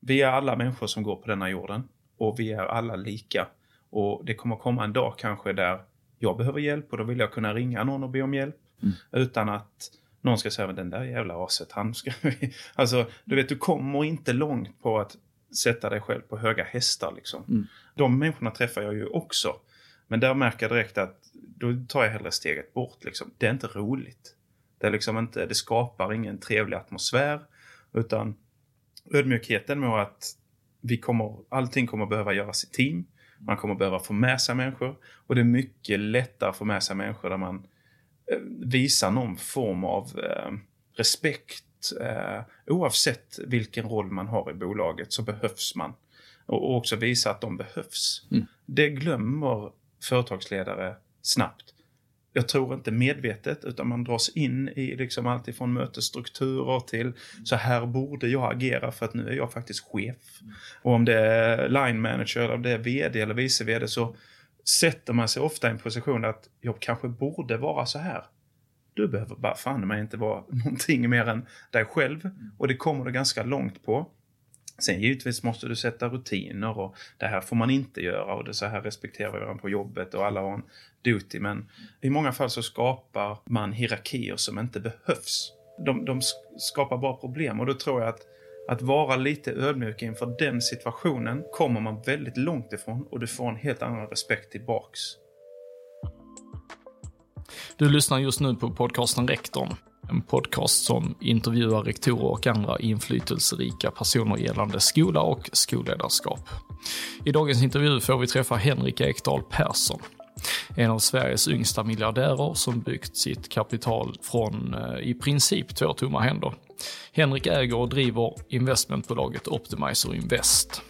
Vi är alla människor som går på denna jorden och vi är alla lika. Och det kommer komma en dag kanske där jag behöver hjälp och då vill jag kunna ringa någon och be om hjälp. Mm. Utan att någon ska säga, den där jävla aset, han ska... alltså, du vet, du kommer inte långt på att sätta dig själv på höga hästar liksom. Mm. De människorna träffar jag ju också. Men där märker jag direkt att då tar jag hellre steget bort liksom. Det är inte roligt. Det, är liksom inte, det skapar ingen trevlig atmosfär. Utan ödmjukheten med att vi kommer, allting kommer behöva göras i team. Man kommer behöva få med sig människor. Och det är mycket lättare att få med sig människor där man eh, visar någon form av eh, respekt. Eh, oavsett vilken roll man har i bolaget så behövs man. Och, och också visa att de behövs. Mm. Det glömmer företagsledare snabbt jag tror inte medvetet, utan man dras in i liksom allt ifrån mötesstrukturer till så här borde jag agera för att nu är jag faktiskt chef. Och om det är line manager eller om det är vd eller vice vd så sätter man sig ofta i en position att jag kanske borde vara så här. Du behöver bara fan mig inte vara någonting mer än dig själv. Och det kommer du ganska långt på. Sen givetvis måste du sätta rutiner och det här får man inte göra och det så här respekterar vi varandra på jobbet och alla har en duty. Men i många fall så skapar man hierarkier som inte behövs. De, de skapar bara problem och då tror jag att att vara lite ödmjuk inför den situationen kommer man väldigt långt ifrån och du får en helt annan respekt tillbaks. Du lyssnar just nu på podcasten Rektorn. En podcast som intervjuar rektorer och andra inflytelserika personer gällande skola och skolledarskap. I dagens intervju får vi träffa Henrik Ekdahl Persson. En av Sveriges yngsta miljardärer som byggt sitt kapital från eh, i princip två tomma händer. Henrik äger och driver investmentbolaget Optimizer Invest.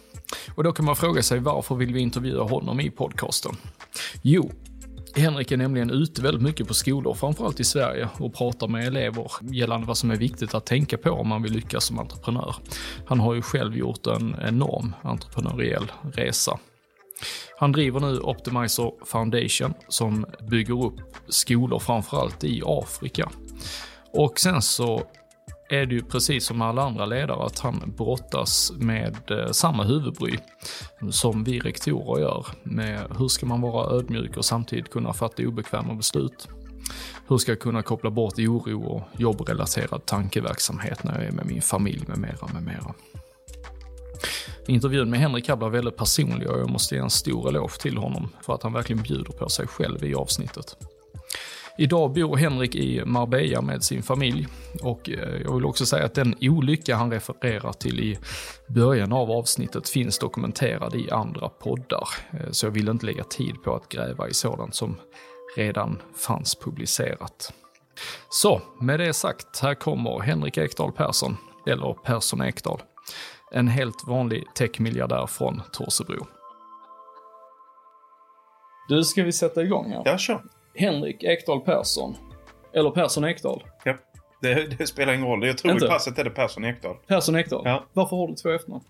Och då kan man fråga sig varför vill vi intervjua honom i podcasten? Jo, Henrik är nämligen ute väldigt mycket på skolor, framförallt i Sverige, och pratar med elever gällande vad som är viktigt att tänka på om man vill lyckas som entreprenör. Han har ju själv gjort en enorm entreprenöriell resa. Han driver nu Optimizer Foundation som bygger upp skolor framförallt i Afrika. Och sen så är det ju precis som alla andra ledare att han brottas med eh, samma huvudbry som vi rektorer gör. Med hur ska man vara ödmjuk och samtidigt kunna fatta obekväma beslut? Hur ska jag kunna koppla bort oro och jobbrelaterad tankeverksamhet när jag är med min familj med mera, med mera. Intervjun med Henrik här blev väldigt personlig och jag måste ge en stor eloge till honom för att han verkligen bjuder på sig själv i avsnittet. Idag bor Henrik i Marbella med sin familj och eh, jag vill också säga att den olycka han refererar till i början av avsnittet finns dokumenterad i andra poddar. Eh, så jag vill inte lägga tid på att gräva i sådant som redan fanns publicerat. Så, med det sagt, här kommer Henrik Ekdahl Persson, eller Persson Ekdahl. En helt vanlig techmiljardär från Torsebro. Du, ska vi sätta igång här? Ja, kör. Henrik Ekdahl Persson. Eller Persson Ekdahl. Ja, det, det spelar ingen roll. Jag tror Inte? i passet är det Persson Ekdahl. Persson Ekdahl? Ja. Varför har du två efternamn?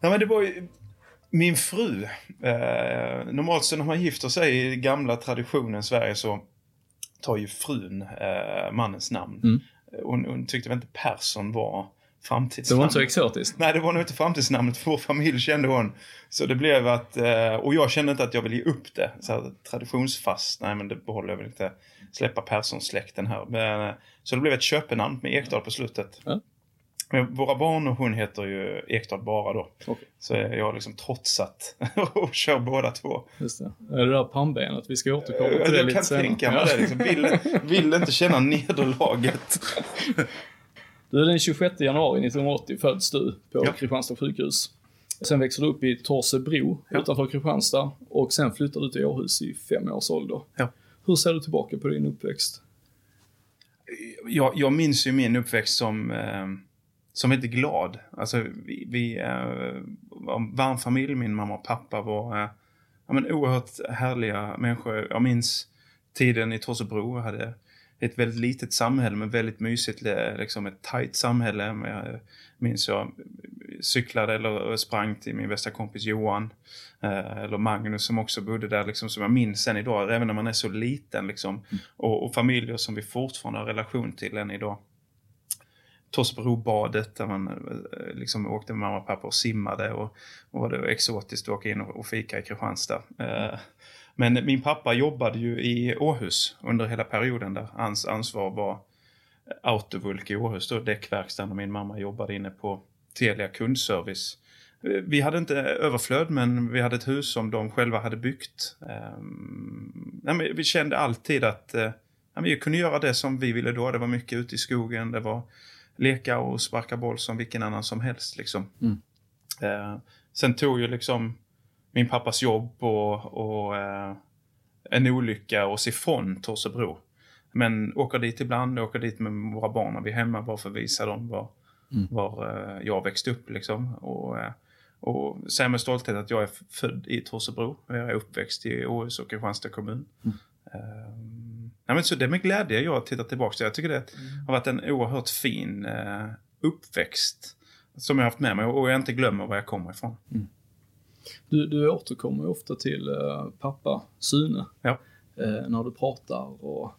Ja, men det var ju min fru. Eh, normalt så när man gifter sig i gamla traditionen i Sverige så tar ju frun eh, mannens namn. Mm. Hon, hon tyckte väl inte Persson var framtidsnamn. Det var inte så exotiskt. Nej, det var nog inte framtidsnamnet för vår familj kände hon. Så det blev att, eh, och jag kände inte att jag ville ge upp det. Så här, traditionsfast, nej men det behåller jag väl inte. Släppa Persson-släkten här. Men, eh, så det blev ett köpenamn med Ekdal på slutet. Ja. Men våra barn och hon heter ju Ekdal bara då. Okay. Så jag har liksom trotsat och kör båda två. Just det. Är det där pannbenet? Vi ska återkomma till det lite senare. Jag kan tänka mig det. Liksom. Vill, vill inte känna nederlaget. Du är den 26 januari 1980 föds du på ja. Kristianstad sjukhus. Sen växer du upp i Torsebro ja. utanför Kristianstad och sen flyttar du till Århus i fem års ålder. Ja. Hur ser du tillbaka på din uppväxt? Jag, jag minns ju min uppväxt som, eh, som väldigt glad. Alltså vi, vi eh, var en varm familj, min mamma och pappa var eh, ja, men oerhört härliga människor. Jag minns tiden i Torsebro, jag hade ett väldigt litet samhälle men väldigt mysigt, liksom ett tajt samhälle. Jag minns jag cyklade eller sprang till min bästa kompis Johan. Eh, eller Magnus som också bodde där, liksom, som jag minns än idag, även när man är så liten. Liksom, mm. och, och familjer som vi fortfarande har relation till än idag. Torsebrobadet där man eh, liksom åkte med mamma och pappa och simmade och, och det var exotiskt att åka in och, och fika i Kristianstad. Eh, men min pappa jobbade ju i Åhus under hela perioden där hans ansvar var Autovulk i Åhus, då däckverkstaden och min mamma jobbade inne på Telia kundservice. Vi hade inte överflöd men vi hade ett hus som de själva hade byggt. Um, vi kände alltid att uh, vi kunde göra det som vi ville då. Det var mycket ute i skogen, det var leka och sparka boll som vilken annan som helst. Liksom. Mm. Uh, sen tog ju liksom min pappas jobb och, och uh, en olycka oss ifrån Torsebro. Men åker dit ibland, åker dit med våra barn när vi är hemma bara för att visa dem var, mm. var uh, jag växte upp. Liksom. Och, uh, och säger med stolthet att jag är född i Torsebro. Jag är uppväxt i Åhus och Kristianstad kommun. Mm. Uh, nej, men så det är med glädje jag tittar tillbaka. Jag tycker det mm. har varit en oerhört fin uh, uppväxt. Som jag har haft med mig och jag inte glömmer var jag kommer ifrån. Mm. Du, du återkommer ju ofta till uh, pappa Sune. Ja. när du pratar och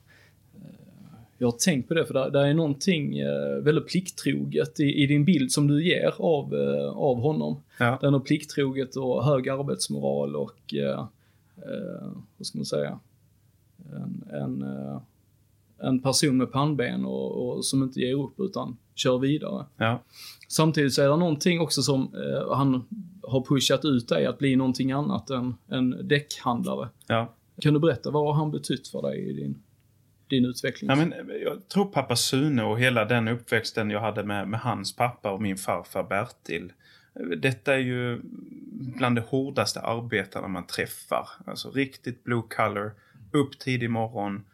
jag har tänkt på det, för det, är någonting eh, väldigt plikttroget i, i, din bild som du ger av, eh, av honom. Ja. Det är plikttroget och hög arbetsmoral och, eh, eh, vad ska man säga, en, en, eh, en person med pannben och, och, som inte ger upp utan kör vidare. Ja. Samtidigt så är det någonting också som eh, han har pushat ut dig att bli någonting annat än en däckhandlare. Ja. Kan du berätta, vad har han betytt för dig i din din utveckling? Ja, men jag tror pappa Sune och hela den uppväxten jag hade med, med hans pappa och min farfar Bertil. Detta är ju bland det hårdaste arbetarna man träffar. Alltså riktigt blue color, upp tidig morgon,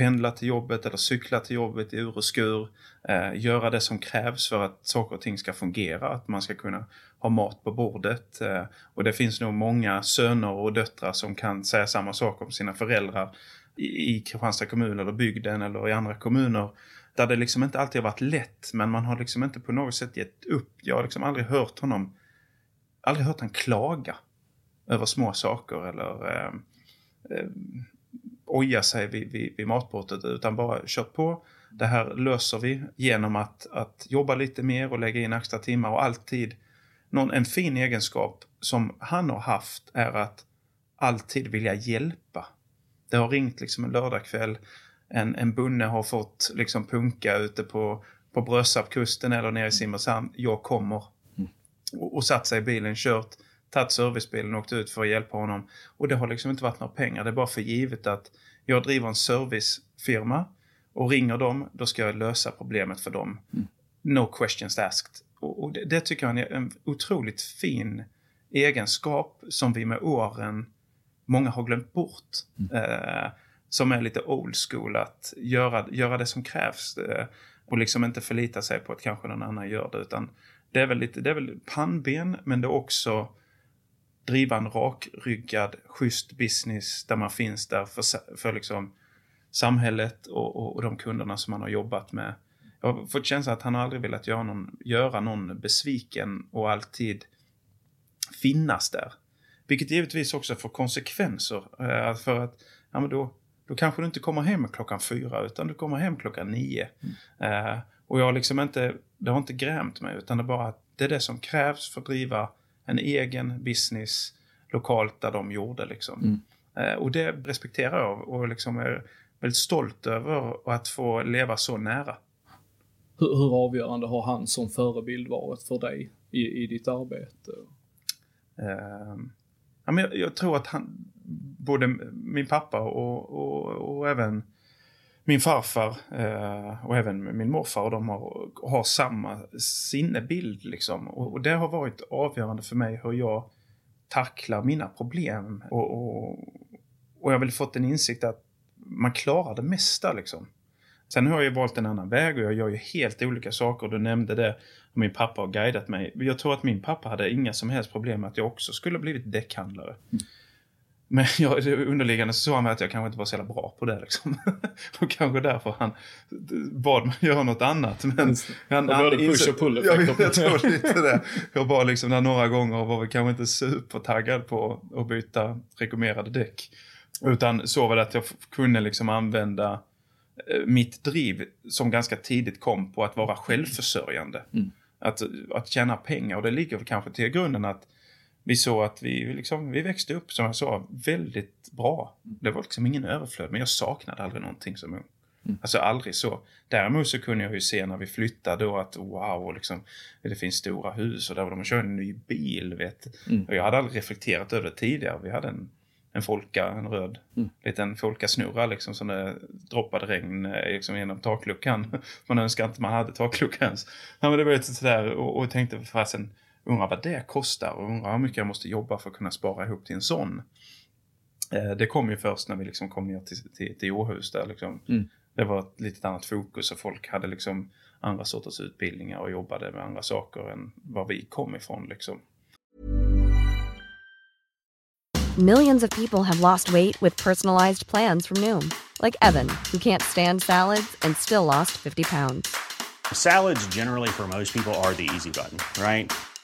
pendla till jobbet eller cykla till jobbet i ur och skur. Eh, göra det som krävs för att saker och ting ska fungera, att man ska kunna ha mat på bordet. Eh, och det finns nog många söner och döttrar som kan säga samma sak om sina föräldrar i Kristianstad kommun eller bygden eller i andra kommuner där det liksom inte alltid har varit lätt men man har liksom inte på något sätt gett upp. Jag har liksom aldrig hört honom, aldrig hört han klaga över små saker eller eh, eh, oja sig vid, vid, vid matbordet utan bara kört på. Det här löser vi genom att, att jobba lite mer och lägga in extra timmar och alltid någon, en fin egenskap som han har haft är att alltid vilja hjälpa det har ringt liksom en lördagkväll. En, en bunne har fått liksom punka ute på, på Brösarpkusten eller nere i Simrishamn. Jag kommer. Mm. Och, och satt sig i bilen, kört, tagit servicebilen och åkt ut för att hjälpa honom. Och det har liksom inte varit några pengar. Det är bara för givet att jag driver en servicefirma och ringer dem, då ska jag lösa problemet för dem. Mm. No questions asked. Och, och det, det, tycker jag är en otroligt fin egenskap som vi med åren många har glömt bort. Mm. Eh, som är lite old school, att göra, göra det som krävs. Eh, och liksom inte förlita sig på att kanske någon annan gör det. Utan det är väl lite, det är väl pannben, men det är också driva en rakryggad, schysst business där man finns där för, för liksom samhället och, och, och de kunderna som man har jobbat med. Jag har fått känslan att han aldrig velat göra någon, göra någon besviken och alltid finnas där. Vilket givetvis också får konsekvenser. Eh, för att ja, men då, då kanske du inte kommer hem klockan fyra utan du kommer hem klockan nio. Mm. Eh, och jag har liksom inte, det har inte grämt mig utan det är bara att det är det som krävs för att driva en egen business lokalt där de gjorde. Liksom. Mm. Eh, och det respekterar jag och liksom är väldigt stolt över att få leva så nära. Hur, hur avgörande har han som förebild varit för dig i, i ditt arbete? Um, ja, men jag, jag, tror att han, både min pappa och, och, och även min farfar eh, och även min morfar de har, har samma sinnebild. Liksom. Och, och, det har varit avgörande för mig hur jag tacklar mina problem. Och, och, och jag har väl fått en insikt att man klarar det mesta. Liksom. Sen har jag ju valt en annan väg och jag gör ju helt olika saker. Du nämnde det och min pappa har guidat mig. Jag tror att min pappa hade inga som helst problem med att jag också skulle blivit däckhandlare. Mm. Men jag, underliggande så såg han att jag kanske inte var så jävla bra på det. Liksom. och kanske därför han bad mig göra något annat. Men han, han, han push och pull jag, jag tror lite det. Jag bara liksom där några gånger var vi kanske inte supertaggad på att byta rekommenderade däck. Utan så var det att jag kunde liksom använda eh, mitt driv som ganska tidigt kom på att vara självförsörjande. Mm. Att, att tjäna pengar och det ligger väl kanske till grunden att vi såg att vi, liksom, vi växte upp, som jag sa, väldigt bra. Det var liksom ingen överflöd, men jag saknade aldrig någonting som ung. Mm. Alltså aldrig så. Däremot så kunde jag ju se när vi flyttade då att wow, liksom, det finns stora hus och där var de körde en ny bil. Vet. Mm. Och jag hade aldrig reflekterat över det tidigare. Vi hade en, en folka, en röd Mm. liten folkasnurra liksom som det droppade regn eh, liksom, genom takluckan. Man önskar inte man hade taklucka ens. Ja, men det var lite sådär och, och tänkte fasen, undrar vad det kostar och undrar hur mycket jag måste jobba för att kunna spara ihop till en sån. Eh, det kom ju först när vi liksom kom ner till, till, till Åhus där liksom. Mm. Det var ett litet annat fokus och folk hade liksom andra sorters utbildningar och jobbade med andra saker än var vi kom ifrån liksom. Millions of people have lost weight with personalized plans from Noom, like Evan, who can't stand salads and still lost 50 pounds. Salads, generally, for most people, are the easy button, right?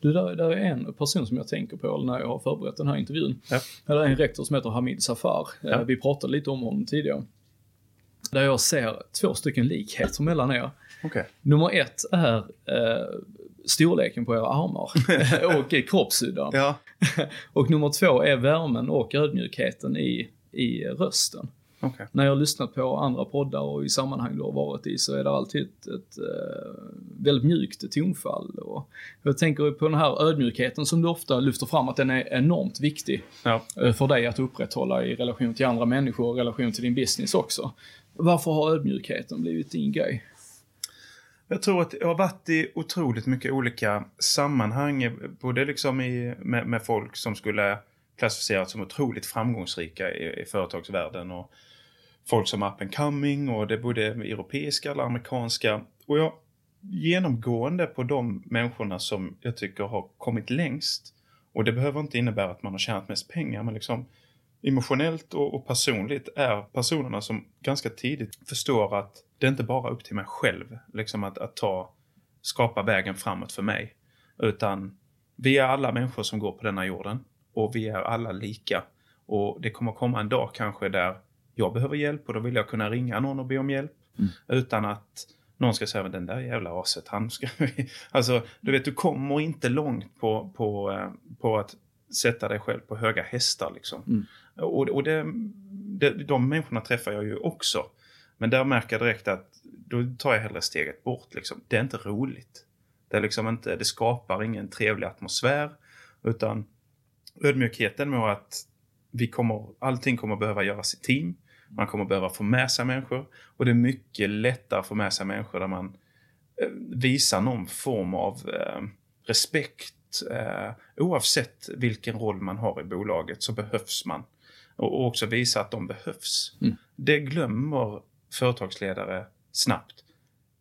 Du, där, där är en person som jag tänker på när jag har förberett den här intervjun. Ja. Det är en rektor som heter Hamid Safar. Ja. Eh, Vi pratade lite om honom tidigare. Där jag ser två stycken likheter mellan er. Okej. Nummer ett är eh, storleken på era armar och kroppshyddan. Ja. och nummer två är värmen och ödmjukheten i, i rösten. Okej. När jag har lyssnat på andra poddar och i sammanhang du har varit i så är det alltid ett, ett eh, väldigt mjukt tonfall. Och jag tänker på den här ödmjukheten som du ofta lyfter fram att den är enormt viktig Ja. eh, för dig att upprätthålla i relation till andra människor och relation till din business också. Varför har ödmjukheten blivit din grej? Jag tror att jag har varit i otroligt mycket olika sammanhang. Både liksom i, med, med folk som skulle klassificeras som otroligt framgångsrika i, i företagsvärlden. Och folk som up and coming och det är både europeiska eller amerikanska. Och jag genomgående på de människorna som jag tycker har kommit längst. Och det behöver inte innebära att man har tjänat mest pengar men liksom emotionellt och, och personligt är personerna som ganska tidigt förstår att det är inte bara upp till mig själv liksom att, att ta, skapa vägen framåt för mig. Utan vi är alla människor som går på denna jorden och vi är alla lika. Och det kommer komma en dag kanske där jag behöver hjälp och då vill jag kunna ringa någon och be om hjälp. Utan att någon ska säga, men den där jävla aset, han ska... alltså, du vet, du kommer inte långt på, på, eh, på att sätta dig själv på höga hästar liksom. Och, och det, det, de människorna träffar jag ju också. Men där märker jag direkt att då tar jag hellre steget bort liksom. Det är inte roligt. Det är liksom inte, det skapar ingen trevlig atmosfär. Utan ödmjukheten med att vi kommer, allting kommer behöva göras i team. Man kommer behöva få med sig människor. Och det är mycket lättare att få med sig människor där man eh, visar någon form av eh, respekt. Eh, oavsett vilken roll man har i bolaget så behövs man. Och, också visa att de behövs. Det glömmer företagsledare snabbt.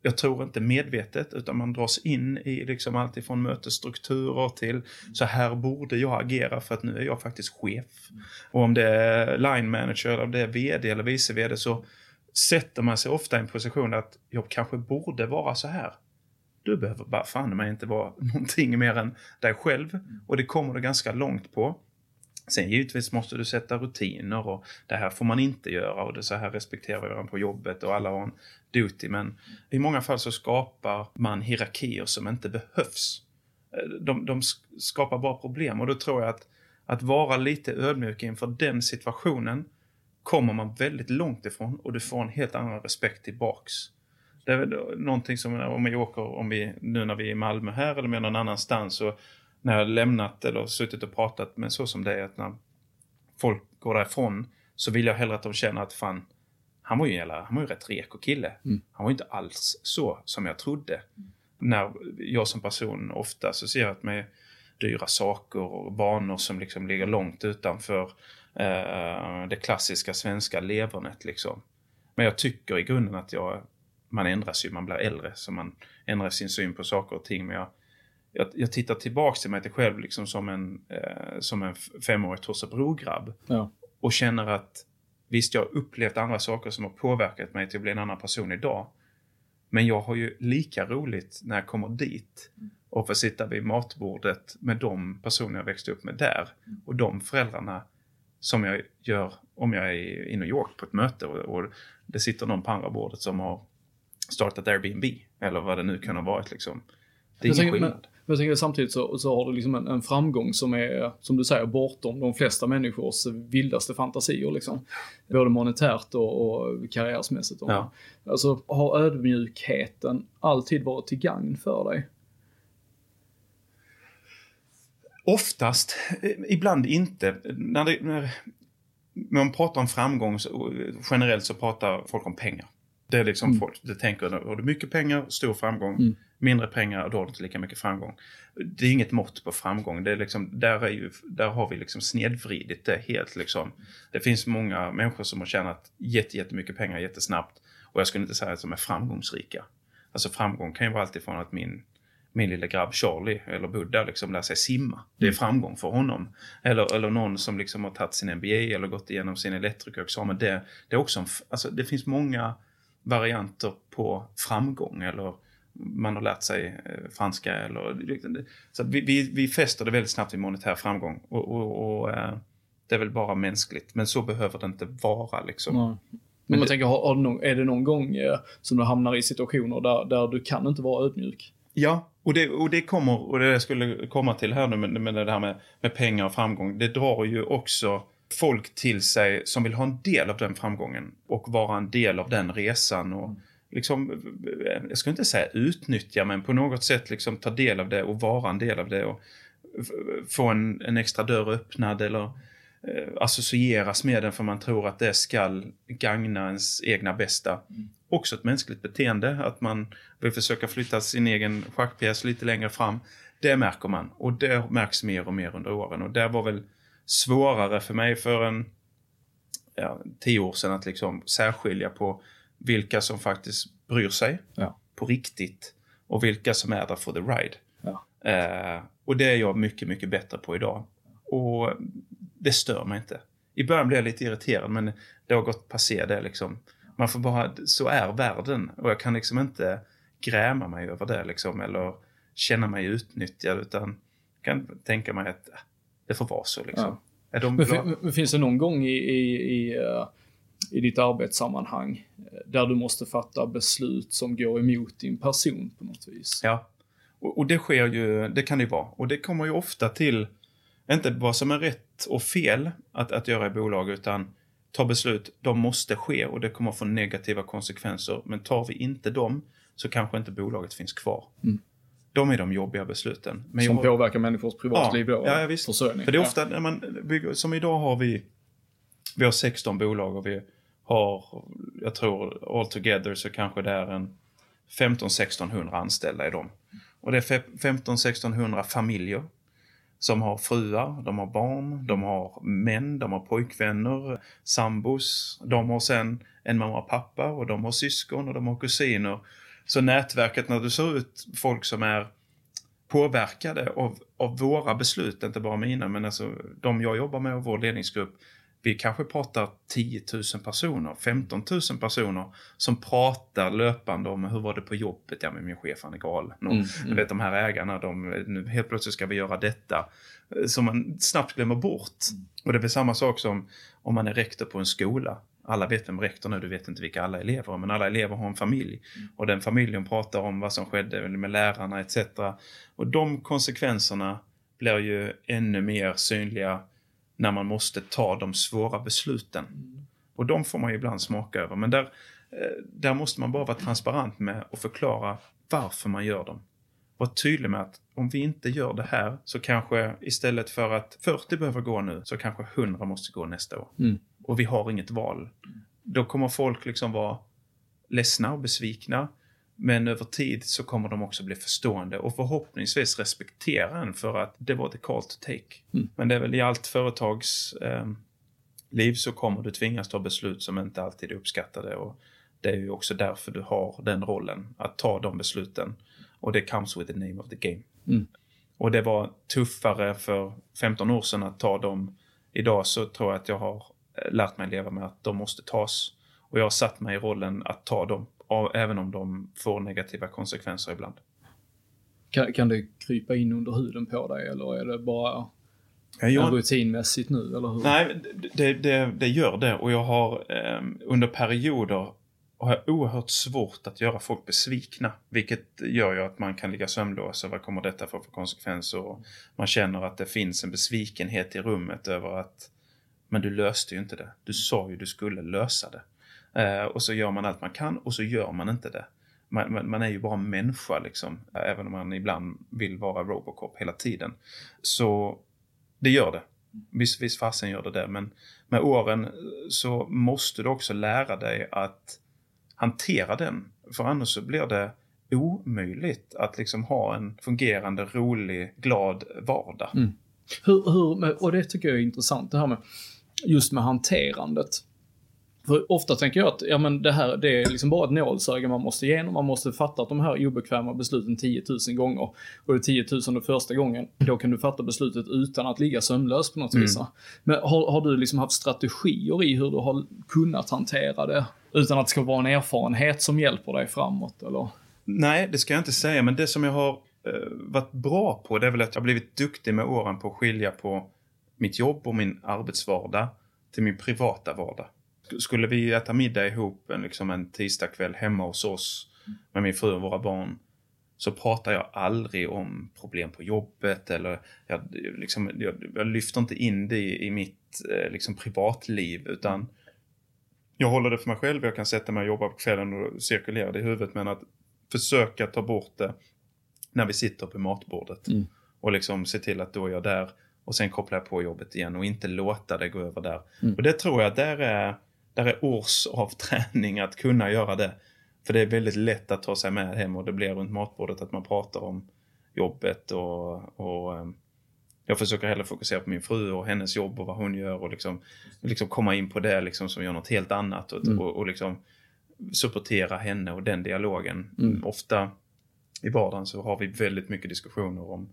Jag tror inte medvetet utan man dras in i liksom allt ifrån mötesstrukturer till så här borde jag agera för att nu är jag faktiskt chef. Och om det är line manager eller om det är vd eller vice vd så sätter man sig ofta i en position att jag kanske borde vara så här. Du behöver bara fan mig inte vara någonting mer än dig själv. Och det kommer du ganska långt på. Sen givetvis måste du sätta rutiner och det här får man inte göra och det så här respekterar vi varandra på jobbet och alla har en duty. Men i många fall så skapar man hierarkier som inte behövs. Eh, de, de skapar bara problem och då tror jag att, att vara lite ödmjuk inför den situationen kommer man väldigt långt ifrån och du får en helt annan respekt tillbaks. Det är väl någonting som om vi åker, om vi, nu när vi är i Malmö här eller med någon annanstans och när jag lämnat eller suttit och pratat med så som det är, att när folk går därifrån så vill jag hellre att de känner att fan, han var ju, jävla, han var ju rätt reko kille. Mm. Han var ju inte alls så som jag trodde. När jag som person ofta associerat med dyra saker och vanor som liksom ligger långt utanför eh, det klassiska svenska levernet. Liksom. Men jag tycker i grunden att jag, man ändras ju, man blir äldre, så man ändrar sin syn på saker och ting. Men jag, jag, jag tittar tillbaks till mig själv liksom som en, eh, som en femårig Torsebro-grabb. Ja. Och känner att visst, jag har upplevt andra saker som har påverkat mig till att bli en annan person idag. Men jag har ju lika roligt när jag kommer dit och får sitta vid matbordet med de personer jag växte upp med där. Och de föräldrarna som jag gör om jag är i New York på ett möte och, och det sitter någon på andra bordet som har startat Airbnb. Eller vad det nu kan ha varit liksom. Det är ingen skillnad. Men jag tänker samtidigt så, så har du liksom en, en framgång som är, som du säger, bortom de flesta människors vildaste fantasier. Liksom. Både monetärt och, och karriärsmässigt. Ja. Alltså, har ödmjukheten alltid varit till gagn för dig? Oftast, eh, ibland inte. När, det, när man pratar om framgång, generellt så pratar folk om pengar. Det är liksom folk, det tänker, har du mycket pengar, stor framgång. Mm. Mindre pengar, då har du inte lika mycket framgång. Det är inget mått på framgång. Det är liksom, där, är ju, där har vi liksom snedvridit det helt. Liksom. Det finns många människor som har tjänat jätte, jättemycket pengar jättesnabbt. Och jag skulle inte säga att de är framgångsrika. Alltså framgång kan ju vara alltifrån att min min lilla grabb Charlie eller Buddha liksom lär sig simma. Det är framgång för honom. Eller, eller någon som liksom har tagit sin MBA eller gått igenom sin elektrikerexamen. Det, det är också en, f- alltså det finns många varianter på framgång eller man har lärt sig eh, franska eller så vi, vi, vi fäster det väldigt snabbt vid monetär framgång och, och, och eh, det är väl bara mänskligt men så behöver det inte vara liksom. Ja. Men man det- tänker, har, har du någon, är det någon gång eh, som du hamnar i situationer där, där du kan inte vara ödmjuk? Ja, och det, och det kommer, och det jag skulle komma till här nu med, med det här med, med pengar och framgång. Det drar ju också folk till sig som vill ha en del av den framgången och vara en del av den resan och liksom, jag ska inte säga utnyttja, men på något sätt liksom ta del av det och vara en del av det och få en, en extra dörr öppnad eller eh, associeras med den för man tror att det ska gagna ens egna bästa. Också ett mänskligt beteende, att man vill försöka flytta sin egen schackpjäs lite längre fram. Det märker man och det märks mer och mer under åren och det var väl svårare för mig för en ja, tio år sedan att liksom särskilja på vilka som faktiskt bryr sig Ja. på riktigt och vilka som är där for the ride. Ja. Eh, och det är jag mycket, mycket bättre på idag. Och det stör mig inte. I början blev jag lite irriterad men det har gått passé det liksom. Man får bara, så är världen och jag kan liksom inte gräma mig över det liksom eller känna mig utnyttjad utan kan tänka mig att det får vara så liksom. Är de Men, men finns det någon gång i, i, i, eh, i ditt arbetssammanhang eh, där du måste fatta beslut som går emot din person på något vis? Ja. Och, och det sker ju, det kan det ju vara. Och det kommer ju ofta till, inte vad som är rätt och fel att, att göra i bolag, utan ta beslut, de måste ske och det kommer få negativa konsekvenser. Men tar vi inte dem så kanske inte bolaget finns kvar. De är de jobbiga besluten. Men som jag- påverkar människors privatliv då? Ja, ja, visst. Försörjning. För det är Ja. ofta när man bygger, som idag har vi, vi har 16 bolag och vi har, jag tror all together så kanske det är en 15-1600 anställda i dem. Och det är fe- 15-1600 familjer som har fruar, de har barn, de har män, de har pojkvänner, sambos. De har sen en mamma och pappa och de har syskon och de har kusiner. Så nätverket när du ser ut folk som är påverkade av, av våra beslut, inte bara mina, men alltså de jag jobbar med och vår ledningsgrupp. Vi kanske pratar 10 000 personer, 15 000 personer som pratar löpande om hur var det på jobbet, ja men min chef han är galen. Och, Mm, Du vet de här ägarna, de, nu helt plötsligt ska vi göra detta. eh, Som man snabbt glömmer bort. Och det är väl samma sak som om man är rektor på en skola. Alla vet vem rektorn är, du vet inte vilka alla elever är, men alla elever har en familj. Och den familjen pratar om vad som skedde med lärarna etc. Och de konsekvenserna blir ju ännu mer synliga när man måste ta de svåra besluten. Och de får man ju ibland smaka över. Men där, eh, där måste man bara vara transparent med och förklara varför man gör dem. var tydlig med att om vi inte gör det här så kanske istället för att 40 behöver gå nu så kanske 100 måste gå nästa år. Mm. Och vi har inget val. Då kommer folk liksom vara ledsna och besvikna. Men över tid så kommer de också bli förstående och förhoppningsvis respektera en för att det var the call to take. Mm. Men det är väl i allt företags eh, liv så kommer du tvingas ta beslut som inte alltid är uppskattade. Och det är ju också därför du har den rollen, att ta de besluten. Och det comes with the name of the game. Mm. Och det var tuffare för 15 år sedan att ta dem. Idag så tror jag att jag har lärt mig leva med att de måste tas. Och jag har satt mig i rollen att ta dem, även om de får negativa konsekvenser ibland. Kan, kan det krypa in under huden på dig eller är det bara Jag, rutinmässigt nu, eller hur? Nej, det, det, det gör det. Och jag har eh, under perioder har jag oerhört svårt att göra folk besvikna. Vilket gör ju att man kan ligga sömnlös. och Vad kommer detta få för konsekvenser? Och man känner att det finns en besvikenhet i rummet över att men du löste ju inte det. Du sa ju du skulle lösa det. Eh, och så gör man allt man kan och så gör man inte det. Man, man, man är ju bara människa liksom. Även om man ibland vill vara Robocop hela tiden. Så det gör det. Visst, visst fasen gör det det. Men med åren så måste du också lära dig att hantera den. För annars så blir det omöjligt att liksom ha en fungerande, rolig, glad vardag. Mm. Hur, hur, och det tycker jag är intressant det här med just med hanterandet. För ofta tänker jag att ja, men det här det är liksom bara ett nålsöga man måste igenom. Man måste fatta att de här obekväma besluten 10 000 gånger. Och det 10 000 första gången, då kan du fatta beslutet utan att ligga sömnlös på något vis. va? Men har, har du liksom haft strategier i hur du har kunnat hantera det? Utan att det ska vara en erfarenhet som hjälper dig framåt, eller? Nej, det ska jag inte säga. Men det som jag har eh, varit bra på det är väl att jag har blivit duktig med åren på att skilja på mitt jobb och min arbetsvardag till min privata vardag. Skulle vi äta middag ihop en, liksom en tisdagkväll hemma hos oss med min fru och våra barn så pratar jag aldrig om problem på jobbet eller jag, liksom, jag, jag lyfter inte in det i, i mitt eh, liksom, privatliv utan jag håller det för mig själv. Jag kan sätta mig och jobba på kvällen och cirkulera det i huvudet men att försöka ta bort det när vi sitter på matbordet. Mm. Och liksom se till att då är jag där och sen kopplar jag på jobbet igen och inte låta det gå över där. Mm. Och det tror jag där är, där är års av träning att kunna göra det. För det är väldigt lätt att ta sig med hem och det blir runt matbordet att man pratar om jobbet och, och eh, jag försöker hellre fokusera på min fru och hennes jobb och vad hon gör och liksom, liksom komma in på det liksom som gör något helt annat och, Mm. och, och liksom supportera henne och den dialogen. Mm. Ofta i vardagen så har vi väldigt mycket diskussioner om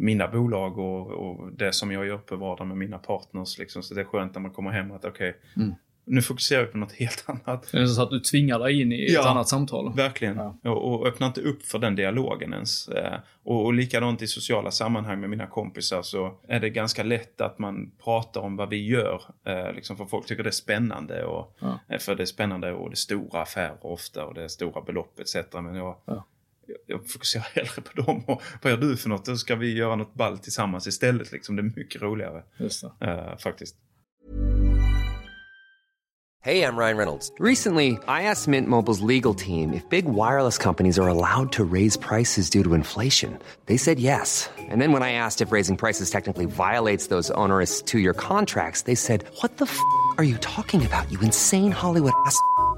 mina bolag och, och det som jag gör på vardagen med mina partners. Liksom. Så det är skönt när man kommer hem att okej, Mm. nu fokuserar vi på något helt annat. Det är så att du tvingar dig in i ett Ja. annat samtal. Verkligen. Ja. Och, och öppna inte upp för den dialogen ens. Eh, och, och likadant i sociala sammanhang med mina kompisar så är det ganska lätt att man pratar om vad vi gör. Eh, liksom för folk tycker det är spännande. Och, Ja. eh, För det är spännande och det är stora affärer ofta och det är stora belopp etc. Men jag, Ja. Jag, jag fokuserar hellre på dem. Och, vad gör du för något? Då ska vi göra något ball tillsammans istället. Liksom. Det är mycket roligare eh, faktiskt. Hey, I'm Ryan Reynolds. Recently, I asked Mint Mobile's legal team if big wireless companies are allowed to raise prices due to inflation. They said yes. And then when I asked if raising prices technically violates those onerous two year contracts, they said, What the f are you talking about, you insane Hollywood ass?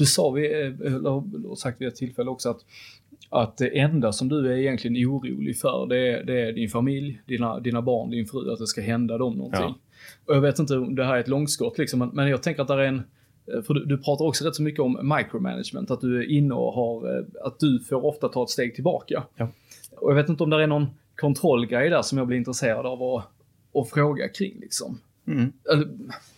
Du sa, vi, eh, eller sagt vid ett tillfälle också, att, att det enda som du är egentligen orolig för, det är, det är din familj, dina, dina barn, din fru, att det ska hända dem någonting. Ja. Och jag vet inte om det här är ett långskott, liksom, men- men jag tänker att det är en eh, för du, du pratar också rätt så mycket om micromanagement, att du är inne och har, eh, att du får ofta ta ett steg tillbaka. Ja. Och jag vet inte om det är någon kontrollgrej där som jag blir intresserad av att, att fråga kring liksom. Mm. Eller,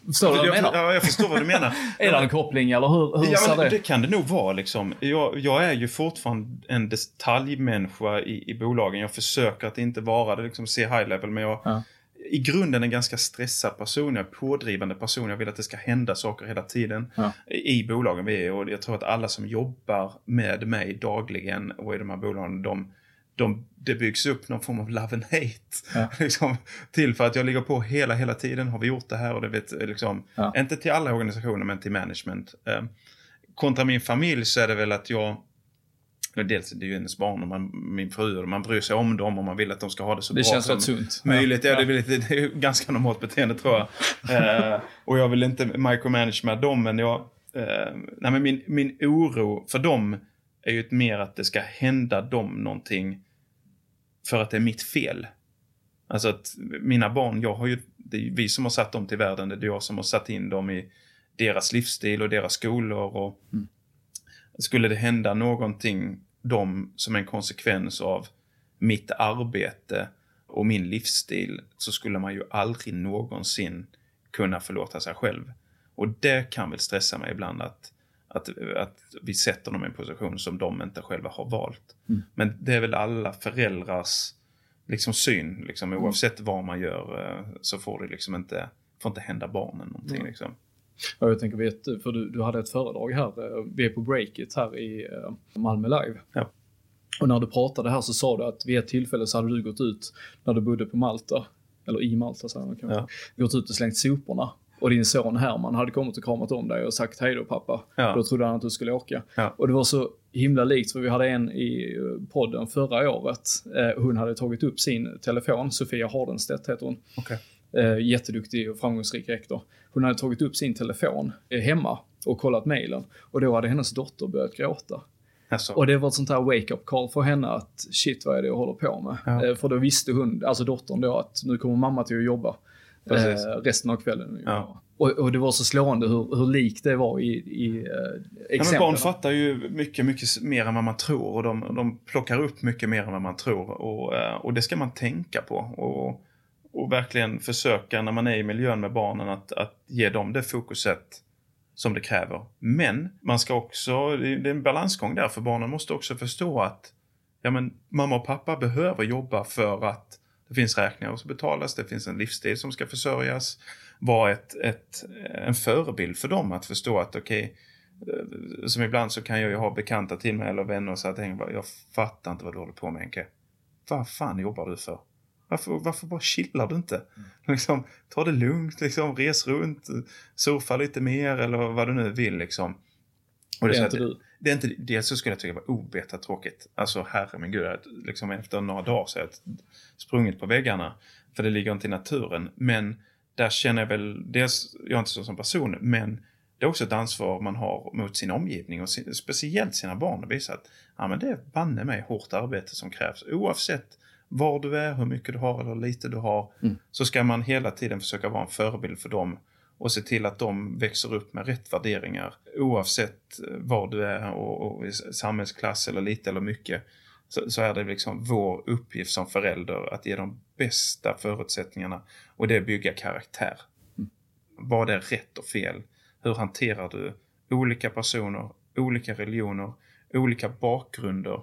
förstår du vad jag jag, menar? ja, jag förstår vad du menar. Är det en koppling eller hur, hur Ja, ser men det? det kan det nog vara liksom. Jag, jag är ju fortfarande en detaljmänniska i, i bolagen. Jag försöker att inte vara det, liksom se high level, men jag Ja. i grunden en ganska stressad person. Jag är pådrivande person. Jag vill att det ska hända saker hela tiden Ja. i, i bolagen vi är. Och jag tror att alla som jobbar med mig dagligen och i de här bolagen, de, de, det byggs upp någon form av love and hate. Ja. liksom, till för att jag ligger på hela, hela tiden. Har vi gjort det här? Och det vet, liksom, Ja. Inte till alla organisationer, men till management. Eh, kontra min familj så är det väl att jag Dels det är ju hennes barn och man, min fru och man bryr sig om dem och man vill att de ska ha det så Det bra känns som rätt sunt. möjligt. Ja, Ja. Det, lite, det är ganska normalt beteende tror jag. Eh, och jag vill inte micromanage med dem men jag... Eh, nej men min, min oro för dem är ju ett mer att det ska hända dem någonting för att det är mitt fel. Alltså att mina barn, jag har ju, det är vi som har satt dem till världen, det är jag som har satt in dem i deras livsstil och deras skolor. Och Skulle det hända någonting dem som en konsekvens av mitt arbete och min livsstil så skulle man ju aldrig någonsin kunna förlåta sig själv. Och det kan väl stressa mig ibland att, att, att vi sätter dem i en position som de inte själva har valt. Men det är väl alla föräldrars liksom syn, liksom, oavsett vad man gör eh, så får det liksom inte, får inte hända barnen någonting. Liksom. Ja, jag tänker, vet, för du, du hade ett föredrag här, eh, vi är på Breakit här i eh, Malmö Live. Ja. Och när du pratade här så sa du att vid ett tillfälle så hade du gått ut, när du bodde på Malta, eller i Malta så man kan Ja. gått ut och slängt soporna. Och din son Herman hade kommit och kramat om dig och sagt hej då pappa. Ja. Då trodde han att du skulle åka. Ja. Och det var så himla likt för vi hade en i eh, podden förra året. Eh, hon hade tagit upp sin telefon, Sofia Hardenstedt heter hon. Okej. Eh, jätteduktig och framgångsrik rektor. Hon hade tagit upp sin telefon eh, hemma och kollat mejlen. Och då hade hennes dotter börjat gråta. Alltså, Och det var ett sånt här wake-up call för henne att shit vad är det jag håller på med? Ja. För då visste hon, alltså dottern då, att nu kommer mamma till att jobba Precis. eh, resten av kvällen. Ja. Och, och det var så slående hur, hur likt det var i, i eh, Ja, exemplen. barn fattar ju mycket, mycket mer än vad man tror och de, de plockar upp mycket mer än vad man tror. Och, eh, och det ska man tänka på. Och, och verkligen försöka när man är i miljön med barnen att, att ge dem det fokuset som det kräver. Men man ska också, det är en balansgång där för barnen måste också förstå att ja, men mamma och pappa behöver jobba för att det finns räkningar som betalas, det finns en livsstil som ska försörjas. Var ett, ett, en förebild för dem att förstå att okej, eh, som ibland så kan jag ju ha bekanta till mig eller vänner och säga att jag, jag fattar inte vad du håller på med Henke. Vad fan jobbar du för? Varför, varför bara chillar du inte? Liksom, ta det lugnt, liksom, res runt, surfa lite mer eller vad du nu vill. Liksom. Och Det är så inte du. Det är inte, dels så skulle jag tycka det var obetat tråkigt. Alltså herre min gud, att liksom efter några dagar så har jag sprungit på väggarna. För det ligger inte i naturen. Men där känner jag väl, dels, jag är inte så som person, men det är också ett ansvar man har mot sin omgivning och sin, speciellt sina barn. att visa att ja, men det är banne mig hårt arbete som krävs. Oavsett var du är, hur mycket du har eller lite du har. Så ska man hela tiden försöka vara en förebild för dem och se till att de växer upp med rätt värderingar oavsett eh, var du är och, och i samhällsklass eller lite eller mycket. Så, så är det liksom vår uppgift som förälder att ge de bästa förutsättningarna och det är bygga karaktär. Vad är rätt och fel? Hur hanterar du olika personer, olika religioner, olika bakgrunder?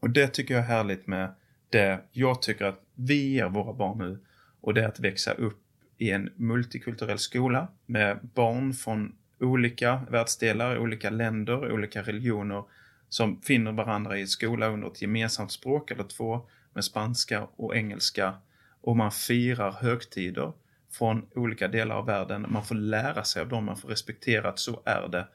Och det tycker jag är härligt med det jag tycker att vi ger våra barn nu och det är att växa upp i en multikulturell skola med barn från olika världsdelar, olika länder, olika religioner som finner varandra i skola under ett gemensamt språk eller två med spanska och engelska och man firar högtider från olika delar av världen. Man får lära sig av dem, man får respektera att så är det.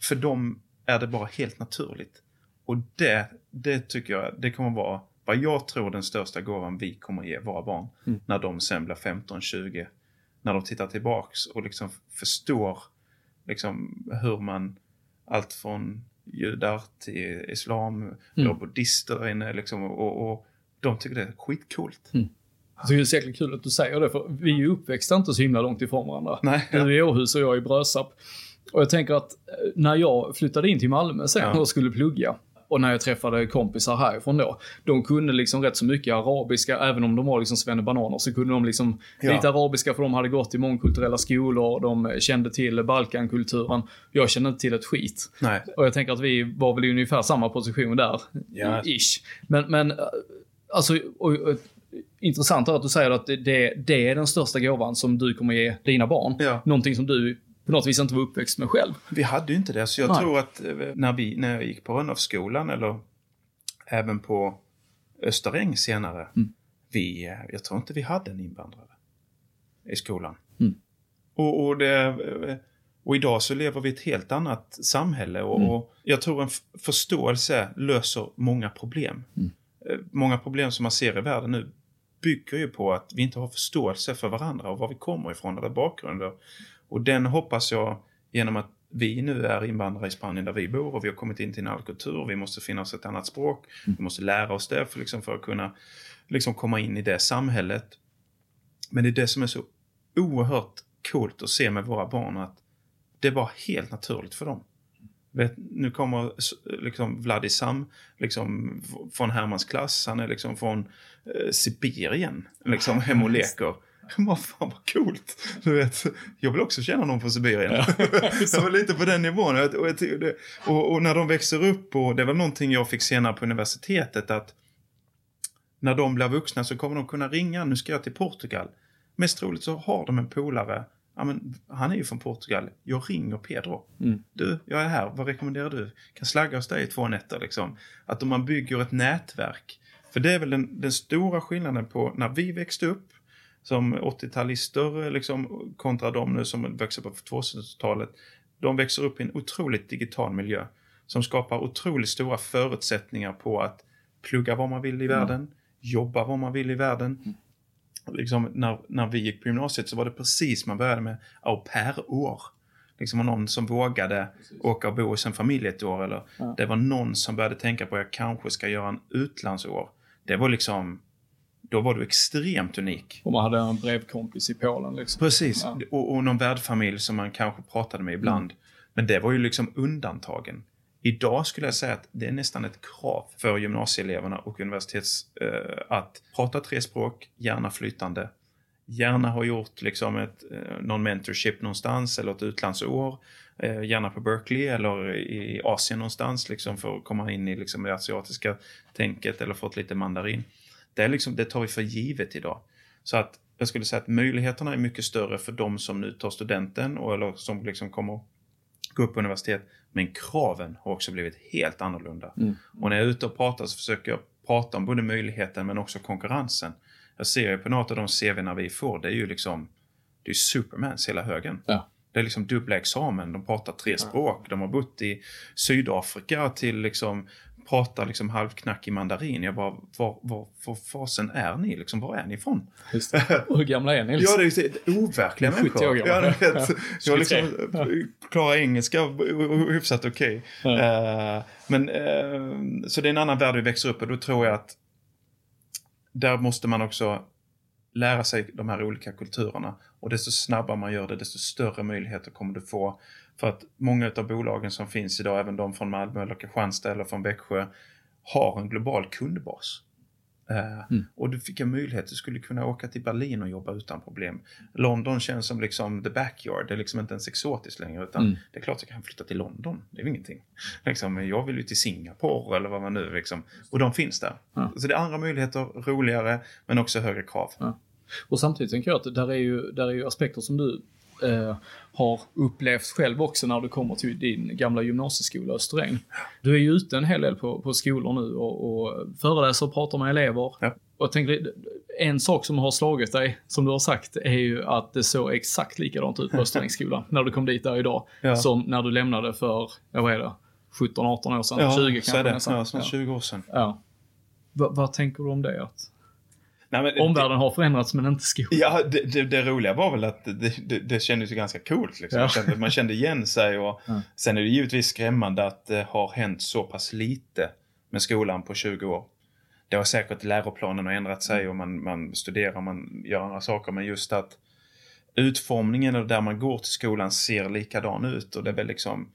För dem är det bara helt naturligt. Och det, det tycker jag, det kommer vara vad jag tror den största gåvan vi kommer ge våra barn Mm. när de sen blir 15-20. När de tittar tillbaks och liksom förstår liksom hur man, allt från judar till islam, Mm. vi har buddhister där inne liksom, och, och de tycker det är skitcoolt. Jag tycker det är så jäkla kul att du säger det, för vi är ju uppväxta inte så himla långt ifrån varandra. Nej, Du är i Åhus och jag är i Brösarp. Och jag tänker att eh, när jag flyttade in till Malmö sen Ja. och skulle plugga, och när jag träffade kompisar härifrån då, de kunde liksom rätt så mycket arabiska, även om de var liksom svennebananer, så kunde de liksom Ja. lite arabiska för de hade gått i mångkulturella skolor, de kände till Balkankulturen. Jag kände inte till ett skit. Nej. Och jag tänker att vi var väl i ungefär samma position där. Ja. Ish. Men, men eh, alltså, och, och, intressant är att du säger att det, det, det är den största gåvan som du kommer ge dina barn. Ja. Någonting som du på något vis inte var uppväxt med själv. Vi hade ju inte det, så jag Nej. tror att eh, när, vi, när jag gick på Rönnhoffsskolan eller även på Österäng senare, Mm. vi, eh, jag tror inte vi hade en invandrare i skolan. Mm. Och, och, det, eh, och idag så lever vi i ett helt annat samhälle och, Mm. och jag tror en förståelse löser många problem. Mm. Många problem som man ser i världen nu bygger ju på att vi inte har förståelse för varandra och var vi kommer ifrån eller bakgrunder. Och den hoppas jag genom att vi nu är invandrare i Spanien där vi bor och vi har kommit in till en annan kultur. Vi måste finna oss ett annat språk. Vi måste lära oss det för, liksom, för att kunna liksom, komma in i det samhället. Men det är det som är så oerhört coolt att se med våra barn att det var helt naturligt för dem. Vet, nu kommer liksom Vladi Sam liksom, från Hermans klass. Han är liksom från eh, Sibirien. Liksom hem och leker. Vad fan vad coolt. Du vet, jag vill också känna någon från Sibirien. jag var lite på den nivån. Och, och, och när de växer upp, och det var någonting jag fick senare på universitetet, att när de blir vuxna så kommer de kunna ringa, nu ska jag till Portugal. Mest troligt så har de en polare, ja, men, han är ju från Portugal, jag ringer Pedro. Mm. Du, jag är här, vad rekommenderar du? Kan slagga hos dig i två nätter liksom. Att om man bygger ett nätverk. För det är väl den, den stora skillnaden på när vi växte upp som 80-talister liksom, kontra de nu som växer upp på 2000-talet. De växer upp i en otroligt digital miljö som skapar otroligt stora förutsättningar på att plugga vad man vill i världen, jobba vad man vill i världen. Liksom, när, när vi gick på gymnasiet så var det precis man började med au pair-år. Liksom var någon som vågade åka och bo hos en familj ett år eller det var någon som började tänka på att jag kanske ska göra en utlandsår. Det var liksom, då var du extremt unik. Om man hade en brevkompis i Polen liksom. Precis, Ja. och, och någon värdfamilj som man kanske pratade med ibland. Men det var ju liksom undantagen. Idag skulle jag säga att det är nästan ett krav för gymnasieeleverna och universitets eh, att prata tre språk, gärna flytande. Gärna ha gjort liksom ett, eh, någon mentorship någonstans eller ett utlandsår. Eh, gärna på Berkeley eller i Asien någonstans liksom för att komma in i liksom det asiatiska tänket eller fått lite mandarin. Det, är liksom, det tar vi för givet idag. Så att jag skulle säga att möjligheterna är mycket större för de som nu tar studenten och, eller som liksom kommer gå upp på universitet. Men kraven har också blivit helt annorlunda. Och när jag är ute och pratar så försöker jag prata om både möjligheten men också konkurrensen. Jag ser ju på något av de CVn vi får, det är ju liksom det är Supermans hela högen. Ja. Det är liksom dubbla examen, de pratar tre språk, de har bott i Sydafrika till liksom pratar liksom halvknackig mandarin. Jag bara, var, var, var fasen är ni? Liksom, var är ni ifrån? Just det. Hur gamla är ni? Ja, Liksom? det är overkliga 70 människor. år gammal. Ja, jag vet. Ja. Jag har 23. liksom klarar engelska hyfsat okej. Eh, men eh, så det är en annan värld vi växer upp och då tror jag att där måste man också lära sig de här olika kulturerna. Och desto snabbare man gör det, desto större möjligheter kommer du få. För att många av bolagen som finns idag, även de från Malmö eller Kristianstad eller från Växjö, har en global kundbas. Eh, Och du fick en möjlighet, du skulle kunna åka till Berlin och jobba utan problem. London känns som liksom the backyard, det är liksom inte ens exotiskt längre. Utan det är klart att jag kan flytta till London, det är ju ingenting. Liksom, men jag vill ju till Singapore eller vad man nu liksom. Och de finns där. Så det är andra möjligheter, roligare, men också högre krav. Och samtidigt tänker jag att där är ju, där är ju aspekter som du eh, har upplevt själv också när du kommer till din gamla gymnasieskola Österäng. Du är ju ute en hel del på, på skolor nu och, och föreläser och pratar med elever. Ja. Och jag tänker, En sak som har slagit dig, som du har sagt, är ju att det såg exakt likadant ut på Österängsskolan när du kom dit där idag. Ja. Som när du lämnade för, ja, vad är det, 17-18 år sedan? Ja, 20 så kanske är det. nästan. Ja, som Ja. 20 år sedan. Ja. Va, vad tänker du om det? Att Nej, men, omvärlden har förändrats men inte skolan? Ja, det, det, det roliga var väl att det, det, det kändes ju ganska coolt. Liksom. Ja. Man, kände, man kände igen sig och Ja. sen är det givetvis skrämmande att det har hänt så pass lite med skolan på 20 år. Det har säkert läroplanen har ändrat sig och man, man studerar, man gör andra saker. Men just att utformningen och där man går till skolan ser likadan ut. Och det är väl liksom,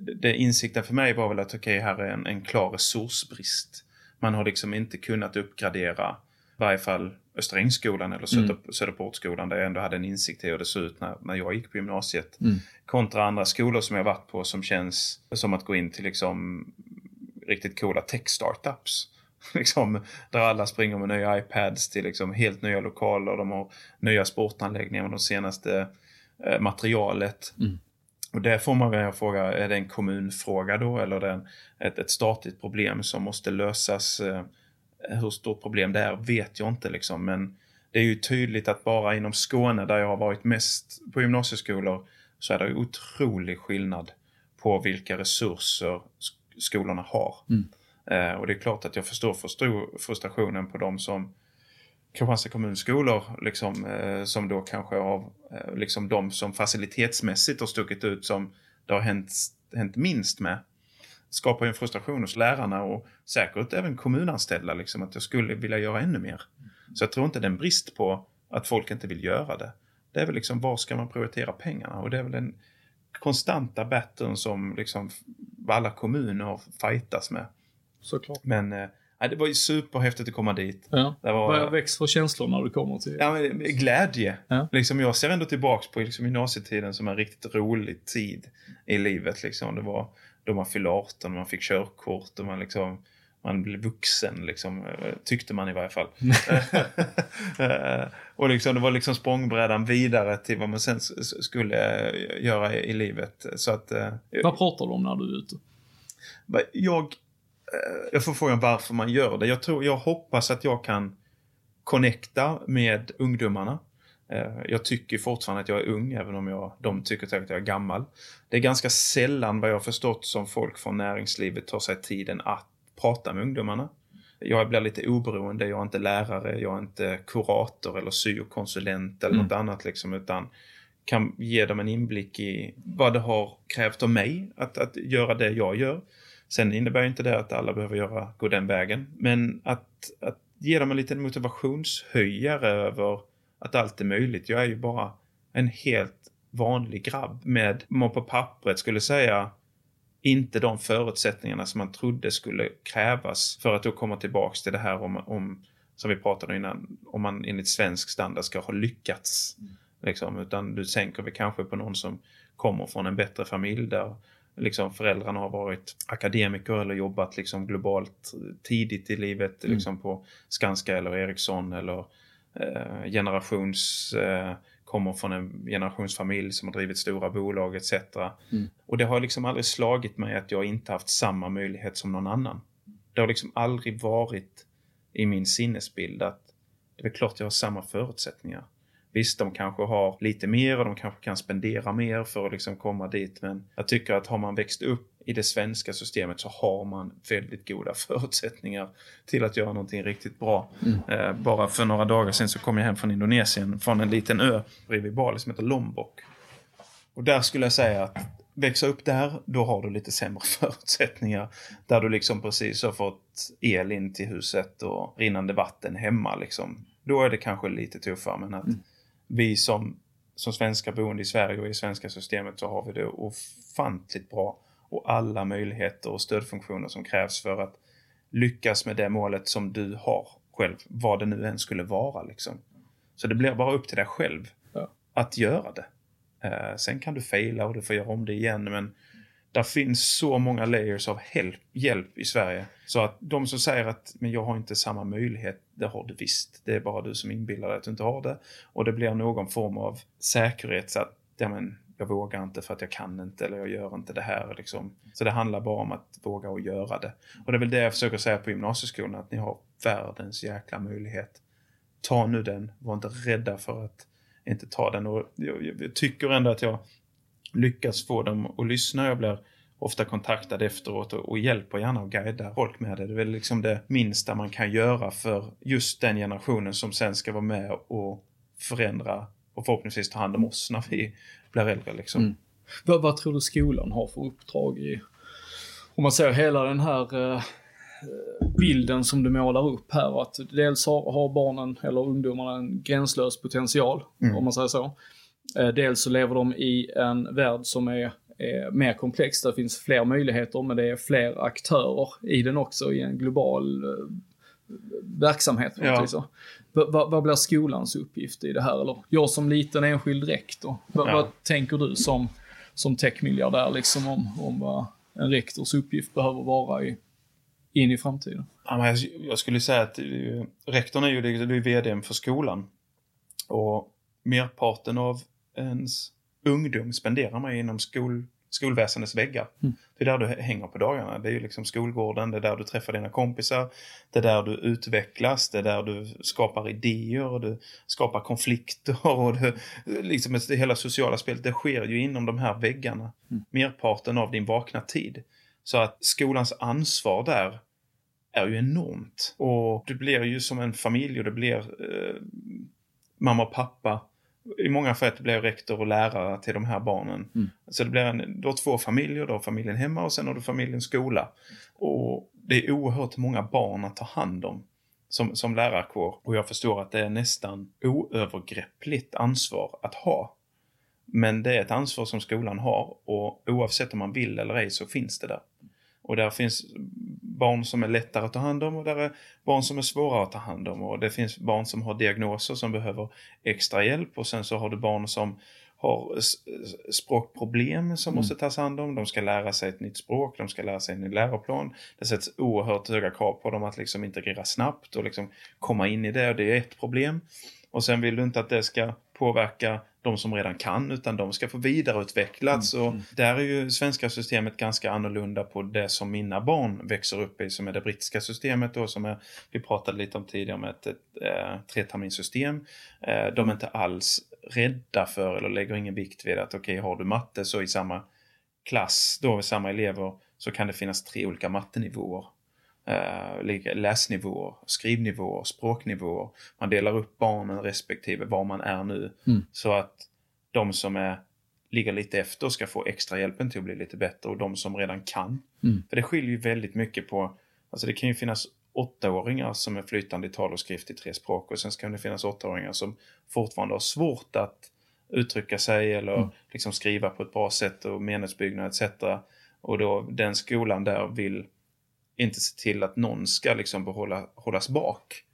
det, insikten för mig var väl att okej, här är en, en klar resursbrist. Man har liksom inte kunnat uppgradera, varje fall Österängsskolan eller Söder, Söderportskolan där jag ändå hade en insikt i hur det såg ut när, när jag gick på gymnasiet. Kontra andra skolor som jag varit på som känns som att gå in till liksom riktigt coola tech-startups. liksom, där alla springer med nya iPads till liksom helt nya lokaler. De har nya sportanläggningar med de senaste eh, materialet. Och där får man väl fråga, är det en kommunfråga då eller är det en, ett, ett statligt problem som måste lösas? Eh, hur stort problem det är vet jag inte liksom. Men det är ju tydligt att bara inom Skåne där jag har varit mest på gymnasieskolor så är det otrolig skillnad på vilka resurser sk- skolorna har. Eh, och det är klart att jag förstår frustrationen på de som Kristianstad kommunskolor liksom, eh, som då kanske av eh, liksom de som facilitetsmässigt har stuckit ut som det har hänt, hänt minst med. Skapar ju en frustration hos lärarna och säkert även kommunanställda liksom att jag skulle vilja göra ännu mer. Så jag tror inte det är en brist på att folk inte vill göra det. Det är väl liksom var ska man prioritera pengarna och det är väl den konstanta battlen som liksom alla kommuner fightas med. Såklart. Men eh, det var ju superhäftigt att komma dit. Ja. Det var- Vad väcks för känslor när du kommer till... Ja, men glädje. Ja. Liksom, jag ser ändå tillbaks på liksom, gymnasietiden som en riktigt rolig tid i livet. Liksom. Det var då man fyllde 18, man fick körkort och man, liksom, man blev vuxen, liksom, eh, tyckte man i varje fall. Eh, och liksom, det var liksom språngbrädan vidare till vad man sen skulle eh, göra i, i livet. Så att, Vad pratar du om när du är ute? jag, jag får frågan varför man gör det. Jag, tror, jag hoppas att jag kan connecta med ungdomarna. Eh, Jag tycker fortfarande att jag är ung, även om jag, de tycker säkert att jag är gammal. Det är ganska sällan, vad jag har förstått, som folk från näringslivet tar sig tiden att prata med ungdomarna. Jag blir lite oberoende, jag är inte lärare, jag är inte kurator eller syokonsulent eller något annat liksom, utan kan ge dem en inblick i vad det har krävt av mig att, att göra det jag gör. Sen innebär inte det att alla behöver göra, gå den vägen. Men att, att ge dem en liten motivationshöjare över att allt är möjligt. Jag är ju bara en helt vanlig grabb med, man på pappret skulle säga, inte de förutsättningarna som man trodde skulle krävas för att då komma tillbaks till det här om, om som vi pratade om innan, om man enligt svensk standard ska ha lyckats. Liksom, utan du tänker vi kanske på någon som kommer från en bättre familj där liksom föräldrarna har varit akademiker eller jobbat liksom globalt tidigt i livet liksom på Skanska eller Ericsson eller generations eh, kommer från en generationsfamilj som har drivit stora bolag etc. Och det har liksom aldrig slagit mig att jag inte haft samma möjlighet som någon annan. Det har liksom aldrig varit i min sinnesbild att det är klart jag har samma förutsättningar. Visst, de kanske har lite mer och de kanske kan spendera mer för att liksom komma dit. Men jag tycker att har man växt upp i det svenska systemet så har man väldigt goda förutsättningar till att göra någonting riktigt bra. Eh, bara för några dagar sedan så kom jag hem från Indonesien, från en liten ö bredvid Bali som heter Lombok. Och där skulle jag säga att växa upp där, då har du lite sämre förutsättningar. Där du liksom precis har fått el in till huset och rinnande vatten hemma liksom. Då är det kanske lite tuffare men att vi som, som svenska boende i Sverige och i svenska systemet så har vi det ofantligt bra. Och alla möjligheter och stödfunktioner som krävs för att lyckas med det målet som du har själv. Vad det nu än skulle vara liksom. Så det blir bara upp till dig själv Ja. att göra det. Eh, sen kan du fejla och du får göra om det igen men där finns så många layers av help, hjälp i Sverige. Så att de som säger att men jag har inte samma möjlighet, det har du visst. Det är bara du som inbillar dig att du inte har det. Och det blir någon form av säkerhet så att ja, men, jag vågar inte för att jag kan inte eller jag gör inte det här. Liksom. Så det handlar bara om att våga och göra det. Och det är väl det jag försöker säga på gymnasieskolan, att ni har världens jäkla möjlighet. ta nu den. Var inte rädda för att inte ta den. Och jag, jag tycker ändå att jag lyckas få dem att lyssna. Jag blir ofta kontaktad efteråt och, och hjälper gärna och guidar folk med det. Det är väl liksom det minsta man kan göra för just den generationen som sen ska vara med och förändra och förhoppningsvis ta hand om oss när vi blir äldre. Liksom. Mm. Vad, vad, tror du skolan har för uppdrag i, om man ser hela den här eh, bilden som du målar upp här, att dels har, har barnen eller ungdomarna en gränslös potential, mm. om man säger så. Eh, dels så lever de i en värld som är, är mer komplex, där finns fler möjligheter, men det är fler aktörer i den också, i en global eh, verksamhet. Ja. Så. Vad, blir skolans uppgift i det här? Eller jag som liten enskild rektor, vad, ja. vad tänker du som, som techmiljardär liksom om, om vad en rektors uppgift behöver vara i, in i framtiden? Ja, jag skulle säga att rektorn är ju, det är vd för skolan. Och merparten av ens ungdom spenderar man inom skol, skolväsendets väggar. Mm. Det är där du hänger på dagarna. Det är ju liksom skolgården, det är där du träffar dina kompisar, det är där du utvecklas, det är där du skapar idéer och du skapar konflikter och det, liksom det hela sociala spelet, det sker ju inom de här väggarna. Mm. Merparten av din vakna tid. Så att skolans ansvar där är ju enormt. Och det blir ju som en familj och det blir eh, mamma och pappa i många fall jag rektor och lärare till de här barnen. Mm. Så det blir en, du har två familjer, du har familjen hemma och sen har du familjen skola. Och det är oerhört många barn att ta hand om som, som lärarkår. Och jag förstår att det är nästan oövergreppligt ansvar att ha. Men det är ett ansvar som skolan har och oavsett om man vill eller ej så finns det där. Och där finns barn som är lättare att ta hand om och där är barn som är svårare att ta hand om. Och det finns barn som har diagnoser som behöver extra hjälp och sen så har du barn som har språkproblem som mm. måste tas hand om. De ska lära sig ett nytt språk, de ska lära sig en ny läroplan. Det sätts oerhört höga krav på dem att liksom integrera snabbt och liksom komma in i det och det är ett problem. Och sen vill du inte att det ska påverka de som redan kan utan de ska få vidareutvecklas. Mm. Och mm. där är ju svenska systemet ganska annorlunda på det som mina barn växer upp i som är det brittiska systemet då som är, vi pratade lite om tidigare ett, ett, ett eh, treterminssystem. Eh, de är inte alls rädda för eller lägger ingen vikt vid att okej okay, har du matte så i samma klass då med samma elever så kan det finnas tre olika mattenivåer eh, läsnivåer, skrivnivåer, språknivåer. Man delar upp barnen respektive var man är nu. Mm. Så att de som är, ligger lite efter ska få extra hjälpen till att bli lite bättre och de som redan kan. Mm. För det skiljer ju väldigt mycket på, alltså det kan ju finnas åttaåringar som är flytande i tal och skrift i tre språk och sen kan det finnas åttaåringar som fortfarande har svårt att uttrycka sig eller mm. liksom skriva på ett bra sätt och meningsbyggnad etc. Och då den skolan där vill inte se till att någon ska liksom behålla, hållas bak.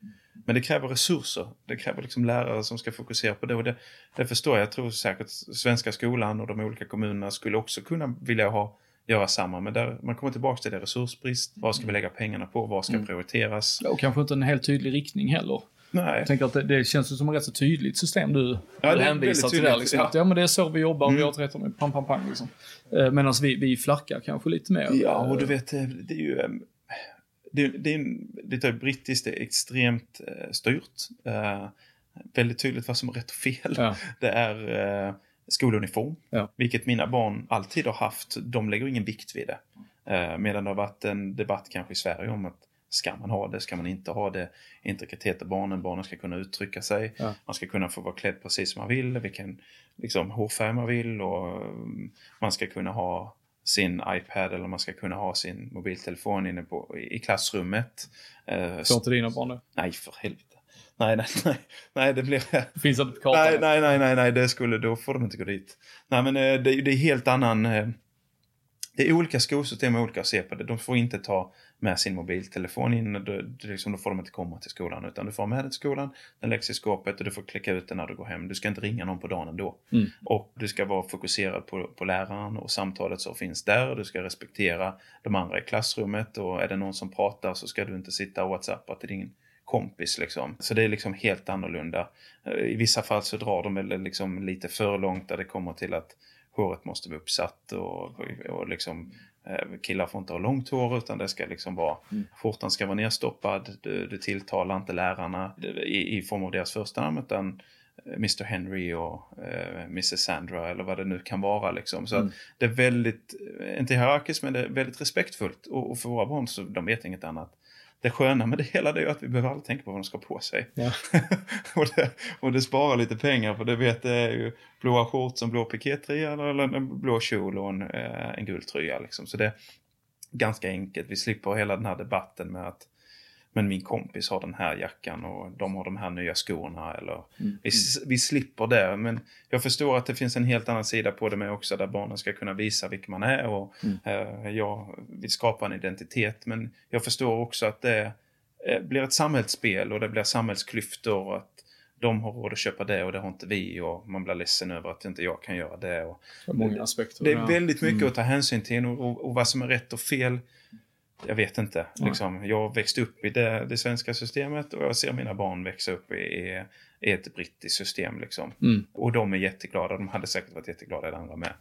Men det kräver resurser. Det kräver liksom lärare som ska fokusera på det. Och det, det förstår jag. Jag tror säkert svenska skolan och de olika kommunerna skulle också kunna vilja ha göra samma. Men där, man kommer tillbaka till det resursbrist. Vad ska vi lägga pengarna på? Vad ska mm. prioriteras? Och kanske inte en helt tydlig riktning heller. Nej. Jag tänker att det, det känns som ett rätt så tydligt system du, ja, du hänvisar till där. Liksom. Ja. ja. men det är så vi jobbar och mm. vi rätt med pam pam pam liksom. Eh, Medan vi, vi flackar kanske lite mer. Ja, och du vet, det är ju det, det, är, det är brittiskt, det är extremt eh, styrt. Eh, väldigt tydligt vad som är rätt och fel. Ja. Det är eh, skoluniform, ja. vilket mina barn alltid har haft. De lägger ingen vikt vid det. Eh, medan det har varit en debatt kanske i Sverige om att ska man ha det, ska man inte ha det? Integritet av barnen, barnen ska kunna uttrycka sig. Ja. Man ska kunna få vara klädd precis som man vill, vilken liksom, hårfärg man vill och mm, man ska kunna ha sin iPad eller man ska kunna ha sin mobiltelefon inne på, i klassrummet. Eh, Får inte dina barn det? Nej, för helvete. Nej, nej, nej, nej, det blir... Finns inte kartan? Nej, nej, nej, nej, nej, det skulle, då får de inte gå dit. Nej, men eh, det, det är helt annan... Eh, det är olika skolsystem och olika att se på det. De får inte ta med sin mobiltelefon in. Då, liksom, då får de inte komma till skolan. Utan du får med den till skolan, den läggs i skåpet och du får klicka ut den när du går hem. Du ska inte ringa någon på dagen ändå. Mm. Och du ska vara fokuserad på, på läraren och samtalet som finns där. Du ska respektera de andra i klassrummet och är det någon som pratar så ska du inte sitta och whatsappa till din kompis liksom. Så det är liksom helt annorlunda. I vissa fall så drar de liksom lite för långt där det kommer till att håret måste vara uppsatt och, och liksom killar får inte ha långt hår utan det ska liksom vara, mm. skjortan ska vara nerstoppad, du, du tilltalar inte lärarna i, i form av deras första namn utan eh, Mr Henry och eh, Mrs Sandra eller vad det nu kan vara. Liksom. Så mm. det är väldigt, eh, inte hierarkiskt men det är väldigt respektfullt och, och för våra barn så de vet inget annat det sköna med det hela det är att vi behöver aldrig tänka på vad de ska på sig. Ja. och, det, och det sparar lite pengar för det vet det är ju blåa shorts, en blå pikétröja eller en blå kjol och en, eh, en gul tröja. Liksom. Så det är ganska enkelt. Vi slipper hela den här debatten med att men min kompis har den här jackan och de har de här nya skorna. Eller, mm. vi, vi slipper det. Men jag förstår att det finns en helt annan sida på det med också där barnen ska kunna visa vilka man är. Och, mm. eh, jag vill skapa en identitet. Men jag förstår också att det eh, blir ett samhällsspel och det blir samhällsklyftor. Att de har råd att köpa det och det har inte vi och man blir ledsen över att inte jag kan göra det. Och, många aspekter. Det är väldigt mycket mm. att ta hänsyn till och, och, och vad som är rätt och fel jag vet inte. Liksom, jag växte upp i det, det, svenska systemet och jag ser mina barn växa upp i, i ett brittiskt system. Liksom. Mm. Och de är jätteglada. De hade säkert varit jätteglada i det andra med.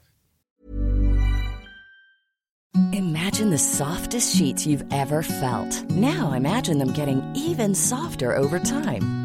Imagine the softest sheets you've ever felt. Now imagine them getting even softer over time.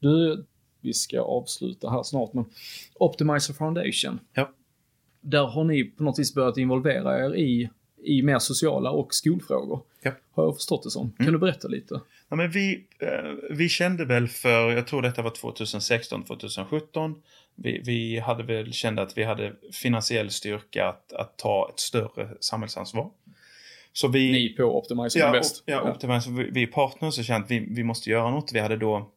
Du, vi ska avsluta här snart, men Optimizer Foundation. Ja. Där har ni på något vis börjat involvera er i, i mer sociala och skolfrågor. Ja. Har jag förstått det som. Mm. Kan du berätta lite? Ja, men vi, eh, vi kände väl för, jag tror detta var 2016, 2017. Vi, vi hade väl kände att vi hade finansiell styrka att, att ta ett större samhällsansvar. Så vi, Ni på Optimizer ja, Invest? Ja. Optimizer, vi, vi är partners och kände att vi, vi måste göra något. Vi hade då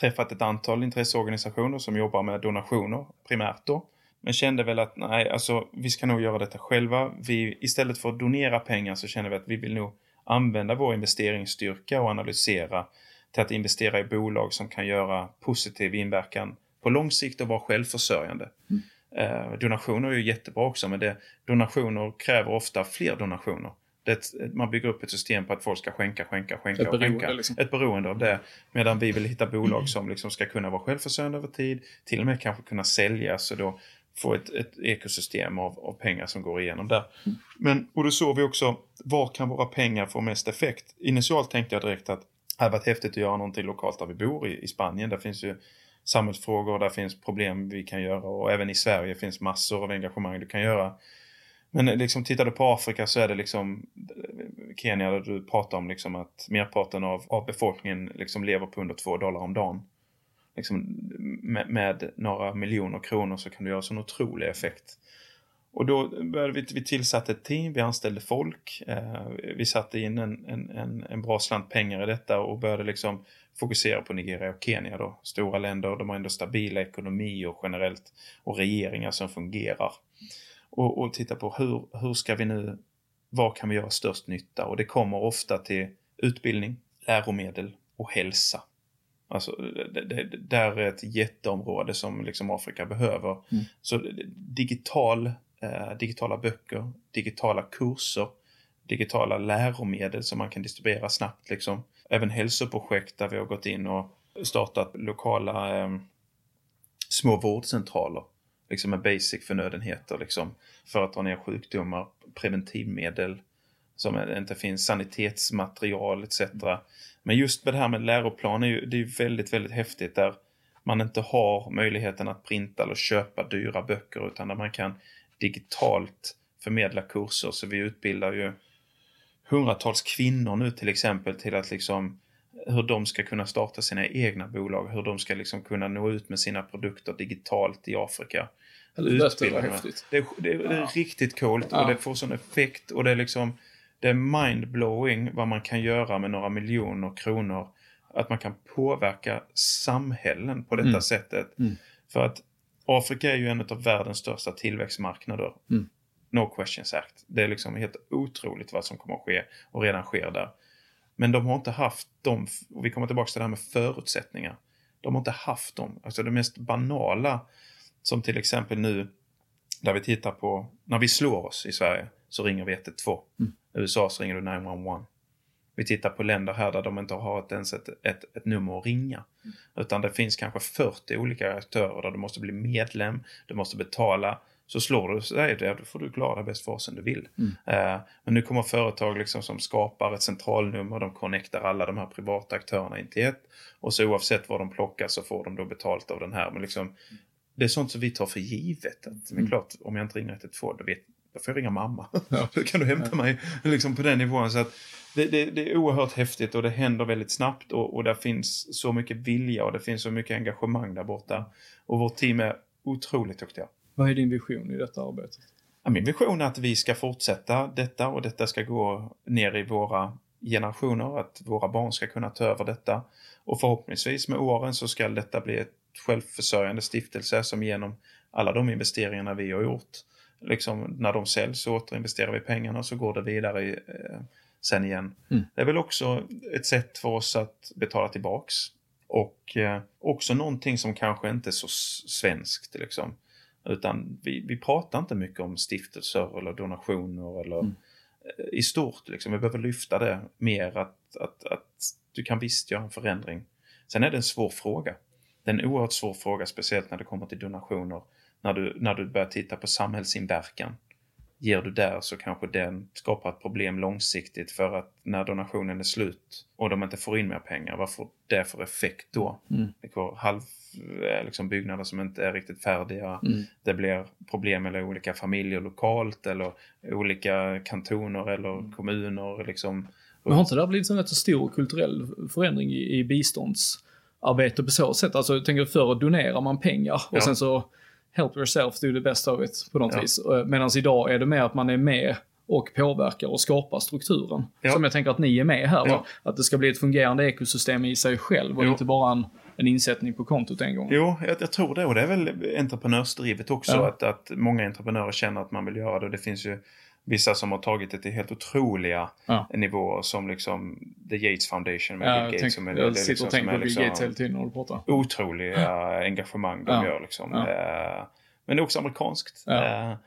träffat ett antal intresseorganisationer som jobbar med donationer primärt då. Men kände väl att nej, alltså vi ska nog göra detta själva. Vi, istället för att donera pengar så kände vi att vi vill nog använda vår investeringsstyrka och analysera till att investera i bolag som kan göra positiv inverkan på lång sikt och vara självförsörjande. Mm. Eh, donationer är ju jättebra också men det, donationer kräver ofta fler donationer. Det, man bygger upp ett system på att folk ska skänka, skänka, skänka ett och beroende, skänka. Liksom. Ett beroende av det. Medan vi vill hitta bolag som liksom ska kunna vara självförsörjande över tid. Till och med kanske kunna säljas och då få ett, ett ekosystem av, av pengar som går igenom där. Mm. Men, och då såg vi också, var kan våra pengar få mest effekt? Initialt tänkte jag direkt att det hade varit häftigt att göra någonting lokalt där vi bor i, i Spanien. Där finns ju samhällsfrågor, där finns problem vi kan göra och även i Sverige finns massor av engagemang du kan göra. Men liksom tittar du på Afrika så är det liksom Kenya där du pratar om liksom att merparten av, av befolkningen liksom lever på under två dollar om dagen. Liksom med, med, några miljoner kronor så kan du göra sån otrolig effekt. Och då började vi, vi tillsatte ett team, vi anställde folk, eh, vi satte in en, en, en, en, bra slant pengar i detta och började liksom fokusera på Nigeria och Kenya då. Stora länder, de har ändå stabila ekonomier generellt och regeringar som fungerar och, och titta på hur, hur ska vi nu, vad kan vi göra störst nytta? Och det kommer ofta till utbildning, läromedel och hälsa. Alltså, det, det, där är ett jätteområde som liksom Afrika behöver. Mm. Så digital, eh, digitala böcker, digitala kurser, digitala läromedel som man kan distribuera snabbt. Liksom. Även hälsoprojekt där vi har gått in och startat lokala eh, små vårdcentraler liksom med basic förnödenheter liksom, för att dra ner sjukdomar, preventivmedel som inte finns, sanitetsmaterial etc. Men just med det här med läroplan är ju, det är ju väldigt, väldigt häftigt där man inte har möjligheten att printa eller köpa dyra böcker utan där man kan digitalt förmedla kurser. Så vi utbildar ju hundratals kvinnor nu till exempel till att liksom hur de ska kunna starta sina egna bolag, hur de ska liksom kunna nå ut med sina produkter digitalt i Afrika. Eller det. Det, är- det, är- är riktigt coolt Ja. och det får sån effekt och det är liksom det är mindblowing vad man kan göra med några miljoner kronor. Att man kan påverka samhällen på detta Mm. sättet. Mm. För att Afrika är ju en av världens största tillväxtmarknader. Mm. No questions asked. Det är liksom helt otroligt vad som kommer att ske och redan sker där. Men de har inte haft de, och vi kommer tillbaka till det här med förutsättningar. De har inte haft dem. Alltså det mest banala, som till exempel nu, där vi tittar på, när vi slår oss i Sverige så ringer vi 112. Mm. USA så ringer du 911. Vi tittar på länder här där de inte har ett, ens ett, ett, ett nummer att ringa. Utan det finns kanske 40 olika aktörer där du måste bli medlem, du måste betala. Så slår du sig, då får du klara bäst fasen du vill. Eh, men nu kommer företag liksom som skapar ett centralnummer, de connectar alla de här privata aktörerna in till ett. Och så oavsett vad de plockar så får de då betalt av den här. Men liksom, det är sånt som vi tar för givet. Att, men klart, om jag inte ringer 112, då, vet, då får jag ringa mamma. då kan du hämta mig liksom på den nivån. Så att det, det, det är oerhört häftigt och det händer väldigt snabbt och, och där finns så mycket vilja och det finns så mycket engagemang där borta. Och vårt team är otroligt duktiga. Vad är din vision i detta arbetet? Ja, min vision är att vi ska fortsätta detta och detta ska gå ner i våra generationer, att våra barn ska kunna ta över detta. Och förhoppningsvis med åren så ska detta bli ett självförsörjande stiftelse som genom alla de investeringarna vi har gjort, liksom när de säljs så återinvesterar vi pengarna och så går det vidare i, eh, sen igen. Mm. Det är väl också ett sätt för oss att betala tillbaks. Och eh, också någonting som kanske inte är så svenskt liksom. Utan vi, vi pratar inte mycket om stiftelser eller donationer eller Mm. eh, i stort. Liksom. Vi behöver lyfta det mer att, att, att du kan visst göra en förändring. Sen är det en svår fråga. Det är en oerhört svår fråga, speciellt när det kommer till donationer. När du, när du börjar titta på samhällsinverkan. Ger du där så kanske den skapar ett problem långsiktigt för att när donationen är slut och de inte får in mer pengar, vad får det för effekt då? Mm. Det går halv, eh, liksom byggnader som inte är riktigt färdiga. Mm. Det blir problem med olika familjer lokalt eller olika kantoner eller kommuner. Liksom. Men har inte det blivit en rätt så stor kulturell förändring i, i biståndsarbete på så sätt? Alltså jag tänker förr donerar man pengar och Ja. sen så help yourself, do the best of it på något Ja. vis. Medan idag är det mer att man är med och påverkar och skapar strukturen. Ja. Som jag tänker att ni är med här. Ja. Att det ska bli ett fungerande ekosystem i sig själv och Jo. inte bara en, en insättning på kontot en gång. Jo, jag, jag tror det. Och det är väl entreprenörsdrivet också. Att, att många entreprenörer känner att man vill göra det. Och det finns ju vissa som har tagit det till helt otroliga Ja. nivåer. Som liksom The Yates Foundation med Ja, Bill Gates. tänk, som är, jag sitter liksom, och tänker på Bill liksom Gates hela tiden när du pratar. Otroliga engagemang de Ja. gör liksom. Ja. Eh, men det är också amerikanskt. Ja. Eh,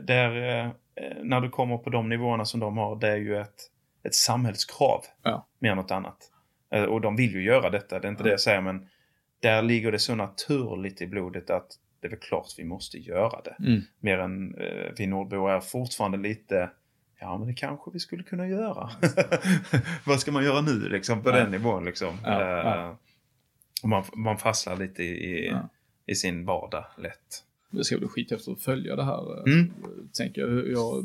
där, eh, när du kommer på de nivåerna som de har, det är ju ett, ett samhällskrav. Ja. Mer än något annat. Och de vill ju göra detta, det är inte det jag säger, men där ligger det så naturligt i blodet att det är väl klart vi måste göra det. Mm. Mer än eh, vi nordbor är fortfarande lite, ja men det kanske vi skulle kunna göra. Vad ska man göra nu liksom på Ja. den nivån liksom. Ja, Eh, ja. och man, man fastnar lite i, i, sin vardag lätt. Det ska bli skit efter att följa det här. Mm. Tänker jag. jag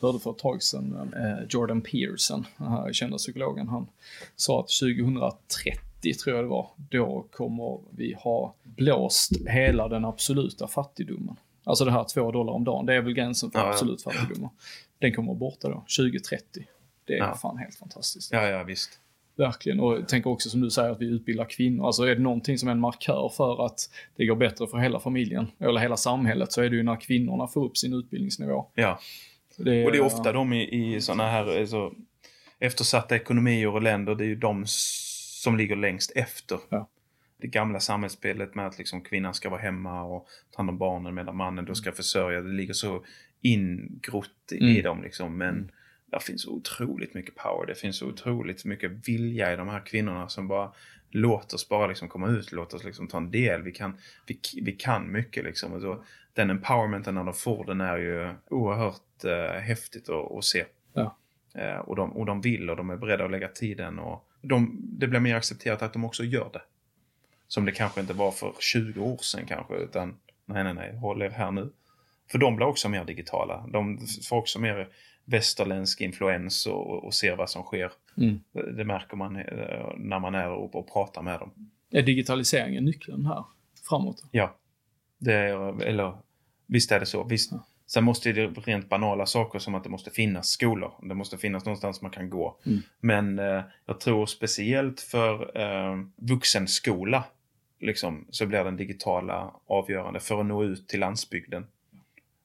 hörde för ett tag sedan eh, Jordan Pearson, den här kända psykologen, han sa att 2030 tror jag det var, då kommer vi ha blåst hela den absoluta fattigdomen. Alltså det här två dollar om dagen, det är väl gränsen för Ja, ja. absolut fattigdom. Den kommer vara borta då, 2030. Det är Ja. fan helt fantastiskt. Ja, ja visst. Verkligen. Och jag tänker också som du säger att vi utbildar kvinnor. Alltså är det någonting som är en markör för att det går bättre för hela familjen, eller hela samhället, så är det ju när kvinnorna får upp sin utbildningsnivå. Ja. Det, Och det är ofta de i, i sådana här alltså, eftersatta ekonomier och länder, det är ju de som ligger längst efter. Ja. Det gamla samhällsspelet med att liksom kvinnan ska vara hemma och ta hand om barnen medan mannen då ska försörja. Det ligger så ingrott i Mm. dem liksom. Men det finns så otroligt mycket power. Det finns otroligt mycket vilja i de här kvinnorna som bara låt oss bara liksom komma ut, låt oss liksom ta en del. Vi kan, vi, vi kan mycket liksom. Och så, den empowermenten när de får den är ju oerhört eh, häftigt att, att se. Ja. Eh, och, de, och de vill och de är beredda att lägga tiden. Och de, det blir mer accepterat att de också gör det. Som det kanske inte var för 20 år sedan kanske. Utan nej, nej, nej, håll er här nu. För de blir också mer digitala. De får också mer västerländsk influens och, och ser vad som sker. Mm. Det märker man eh, när man är och, och pratar med dem. Är digitaliseringen nyckeln här framåt? Ja. Det är, eller visst är det så. Visst. Ja. Sen måste det rent banala saker som att det måste finnas skolor. Det måste finnas någonstans man kan gå. Mm. Men eh, jag tror speciellt för eh, vuxenskola liksom, så blir den digitala avgörande för att nå ut till landsbygden.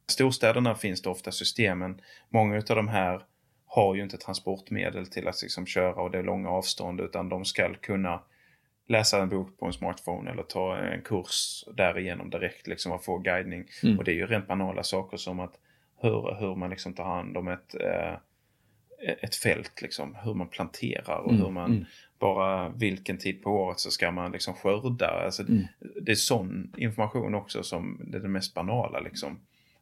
Storstäderna finns det ofta systemen. Många av de här har ju inte transportmedel till att liksom köra och det är långa avstånd utan de ska kunna läsa en bok på en smartphone eller ta en kurs därigenom direkt liksom och få guidning. Mm. Och det är ju rent banala saker som att hur, hur man liksom tar hand om ett, eh, ett fält, liksom, hur man planterar och Mm, hur man mm. bara vilken tid på året så ska man liksom skörda. Alltså, Mm. Det är sån information också som det är det mest banala liksom.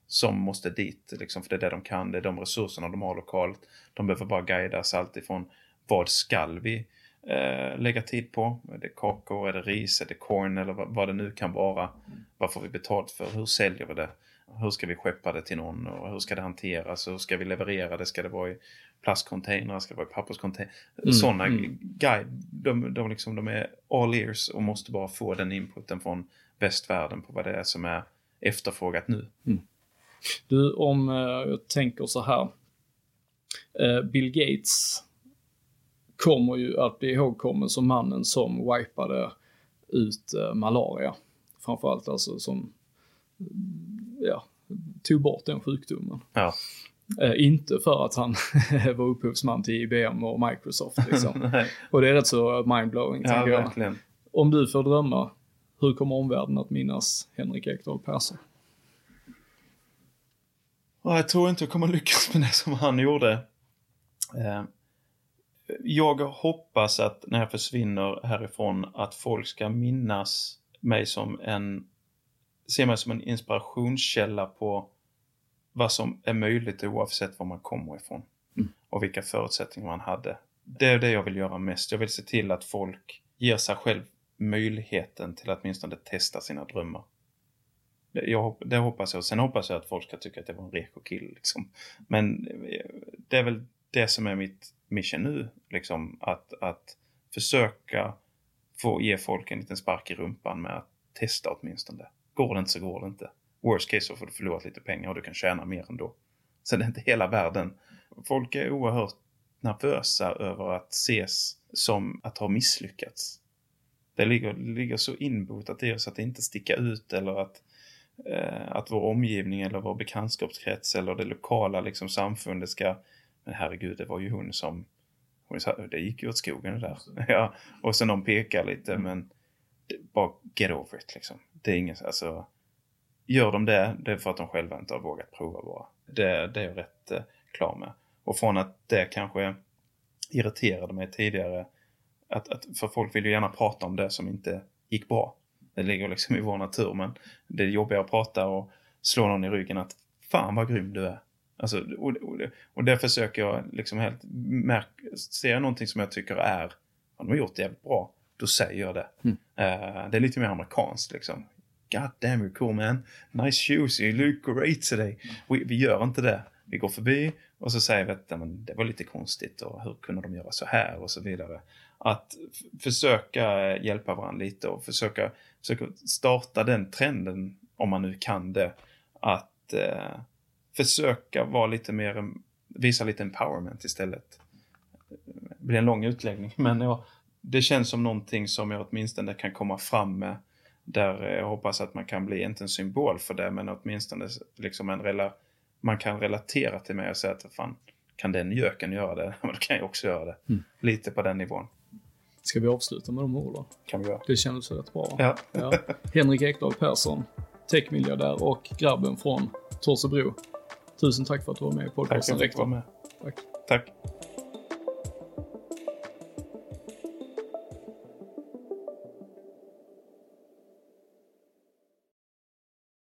Som måste dit, liksom, för det är det de kan, det är de resurserna de har lokalt. De behöver bara guidas alltifrån vad skall vi eh, lägga tid på? Är det kakor, är det ris, är det corn eller vad, vad det nu kan vara? Vad får vi betalt för? Hur säljer vi det? Hur ska vi skeppa det till någon och hur ska det hanteras? Hur ska vi leverera det? Ska det vara i plastcontainrar? Ska det vara i papperscontainrar? Mm, Sådana mm. guide, de, de, liksom, de är all ears och måste bara få den inputen från västvärlden på vad det är som är efterfrågat nu. Du, om eh, jag tänker så här. Eh, Bill Gates kommer ju att bli ihågkommen som mannen som wipade ut eh, malaria. Framförallt alltså som, mm, ja, tog bort den sjukdomen. Ja. Eh, inte för att han var upphovsman till IBM och Microsoft liksom. Och det är rätt så mindblowing ja, jag. Om du får drömma, hur kommer omvärlden att minnas Henrik Ekdahl Persson? Ja, jag tror inte jag kommer lyckas med det som han gjorde. Jag hoppas att när jag försvinner härifrån att folk ska minnas mig som en, se mig som en inspirationskälla på vad som är möjligt oavsett var man kommer ifrån. Och vilka förutsättningar man hade. Det är det jag vill göra mest. Jag vill se till att folk ger sig själv möjligheten till att åtminstone testa sina drömmar. Det, jag, det hoppas jag. Sen hoppas jag att folk ska tycka att det var en reko kille. Liksom. Men eh, det är väl det som är mitt mission nu. Liksom, att, att försöka få ge folk en liten spark i rumpan med att testa åtminstone. Går det inte så går det inte. Worst case så får du förlorat lite pengar och du kan tjäna mer ändå. Så det är inte hela världen. Folk är oerhört nervösa över att ses som att ha misslyckats. Det ligger, ligger så inbotat i oss att inte sticka ut eller att, eh, att vår omgivning eller vår bekantskapskrets eller det lokala liksom, samfundet ska men herregud, det var ju hon som hon sa, det gick ju åt skogen där. ja, och sen de pekar lite men det, bara get over it liksom. Det är inget, alltså gör de det, det är för att de själva inte har vågat prova bara. Det, det är jag rätt eh, klar med. Och från att det kanske irriterade mig tidigare, att, att, för folk vill ju gärna prata om det som inte gick bra. Det ligger liksom i vår natur, men det är jobbigare att prata och slå någon i ryggen att fan vad grym du är. Alltså, och, och, och det försöker jag liksom helt märka, ser jag någonting som jag tycker är, har de gjort det jävligt bra, då säger jag det. Mm. Eh, det är lite mer amerikanskt liksom. God damn you're cool man. Nice shoes, you look great today. Vi, vi gör inte det. Vi går förbi och så säger vi att "Ja, men det var lite konstigt och hur kunde de göra så här och så vidare. Att försöka hjälpa varandra lite och försöka, försöka starta den trenden, om man nu kan det, att eh, försöka vara lite mer, visa lite empowerment istället. Det blir en lång utläggning, men ja, det känns som någonting som jag åtminstone kan komma fram med. Där jag hoppas att man kan bli, inte en symbol för det, men åtminstone liksom en rela, man kan relatera till mig och säga att fan, kan den göken göra det? Men då kan jag också göra det. Mm. Lite på den nivån. Ska vi avsluta med de orden? Kan vi göra. Det kändes rätt bra. Ja. Ja. Henrik Ekdahl Persson, techmiljardär och grabben från Torsebro. Tusen tack för att du var med i Tack podcasten för att vara Rektor. med. Tack. Tack.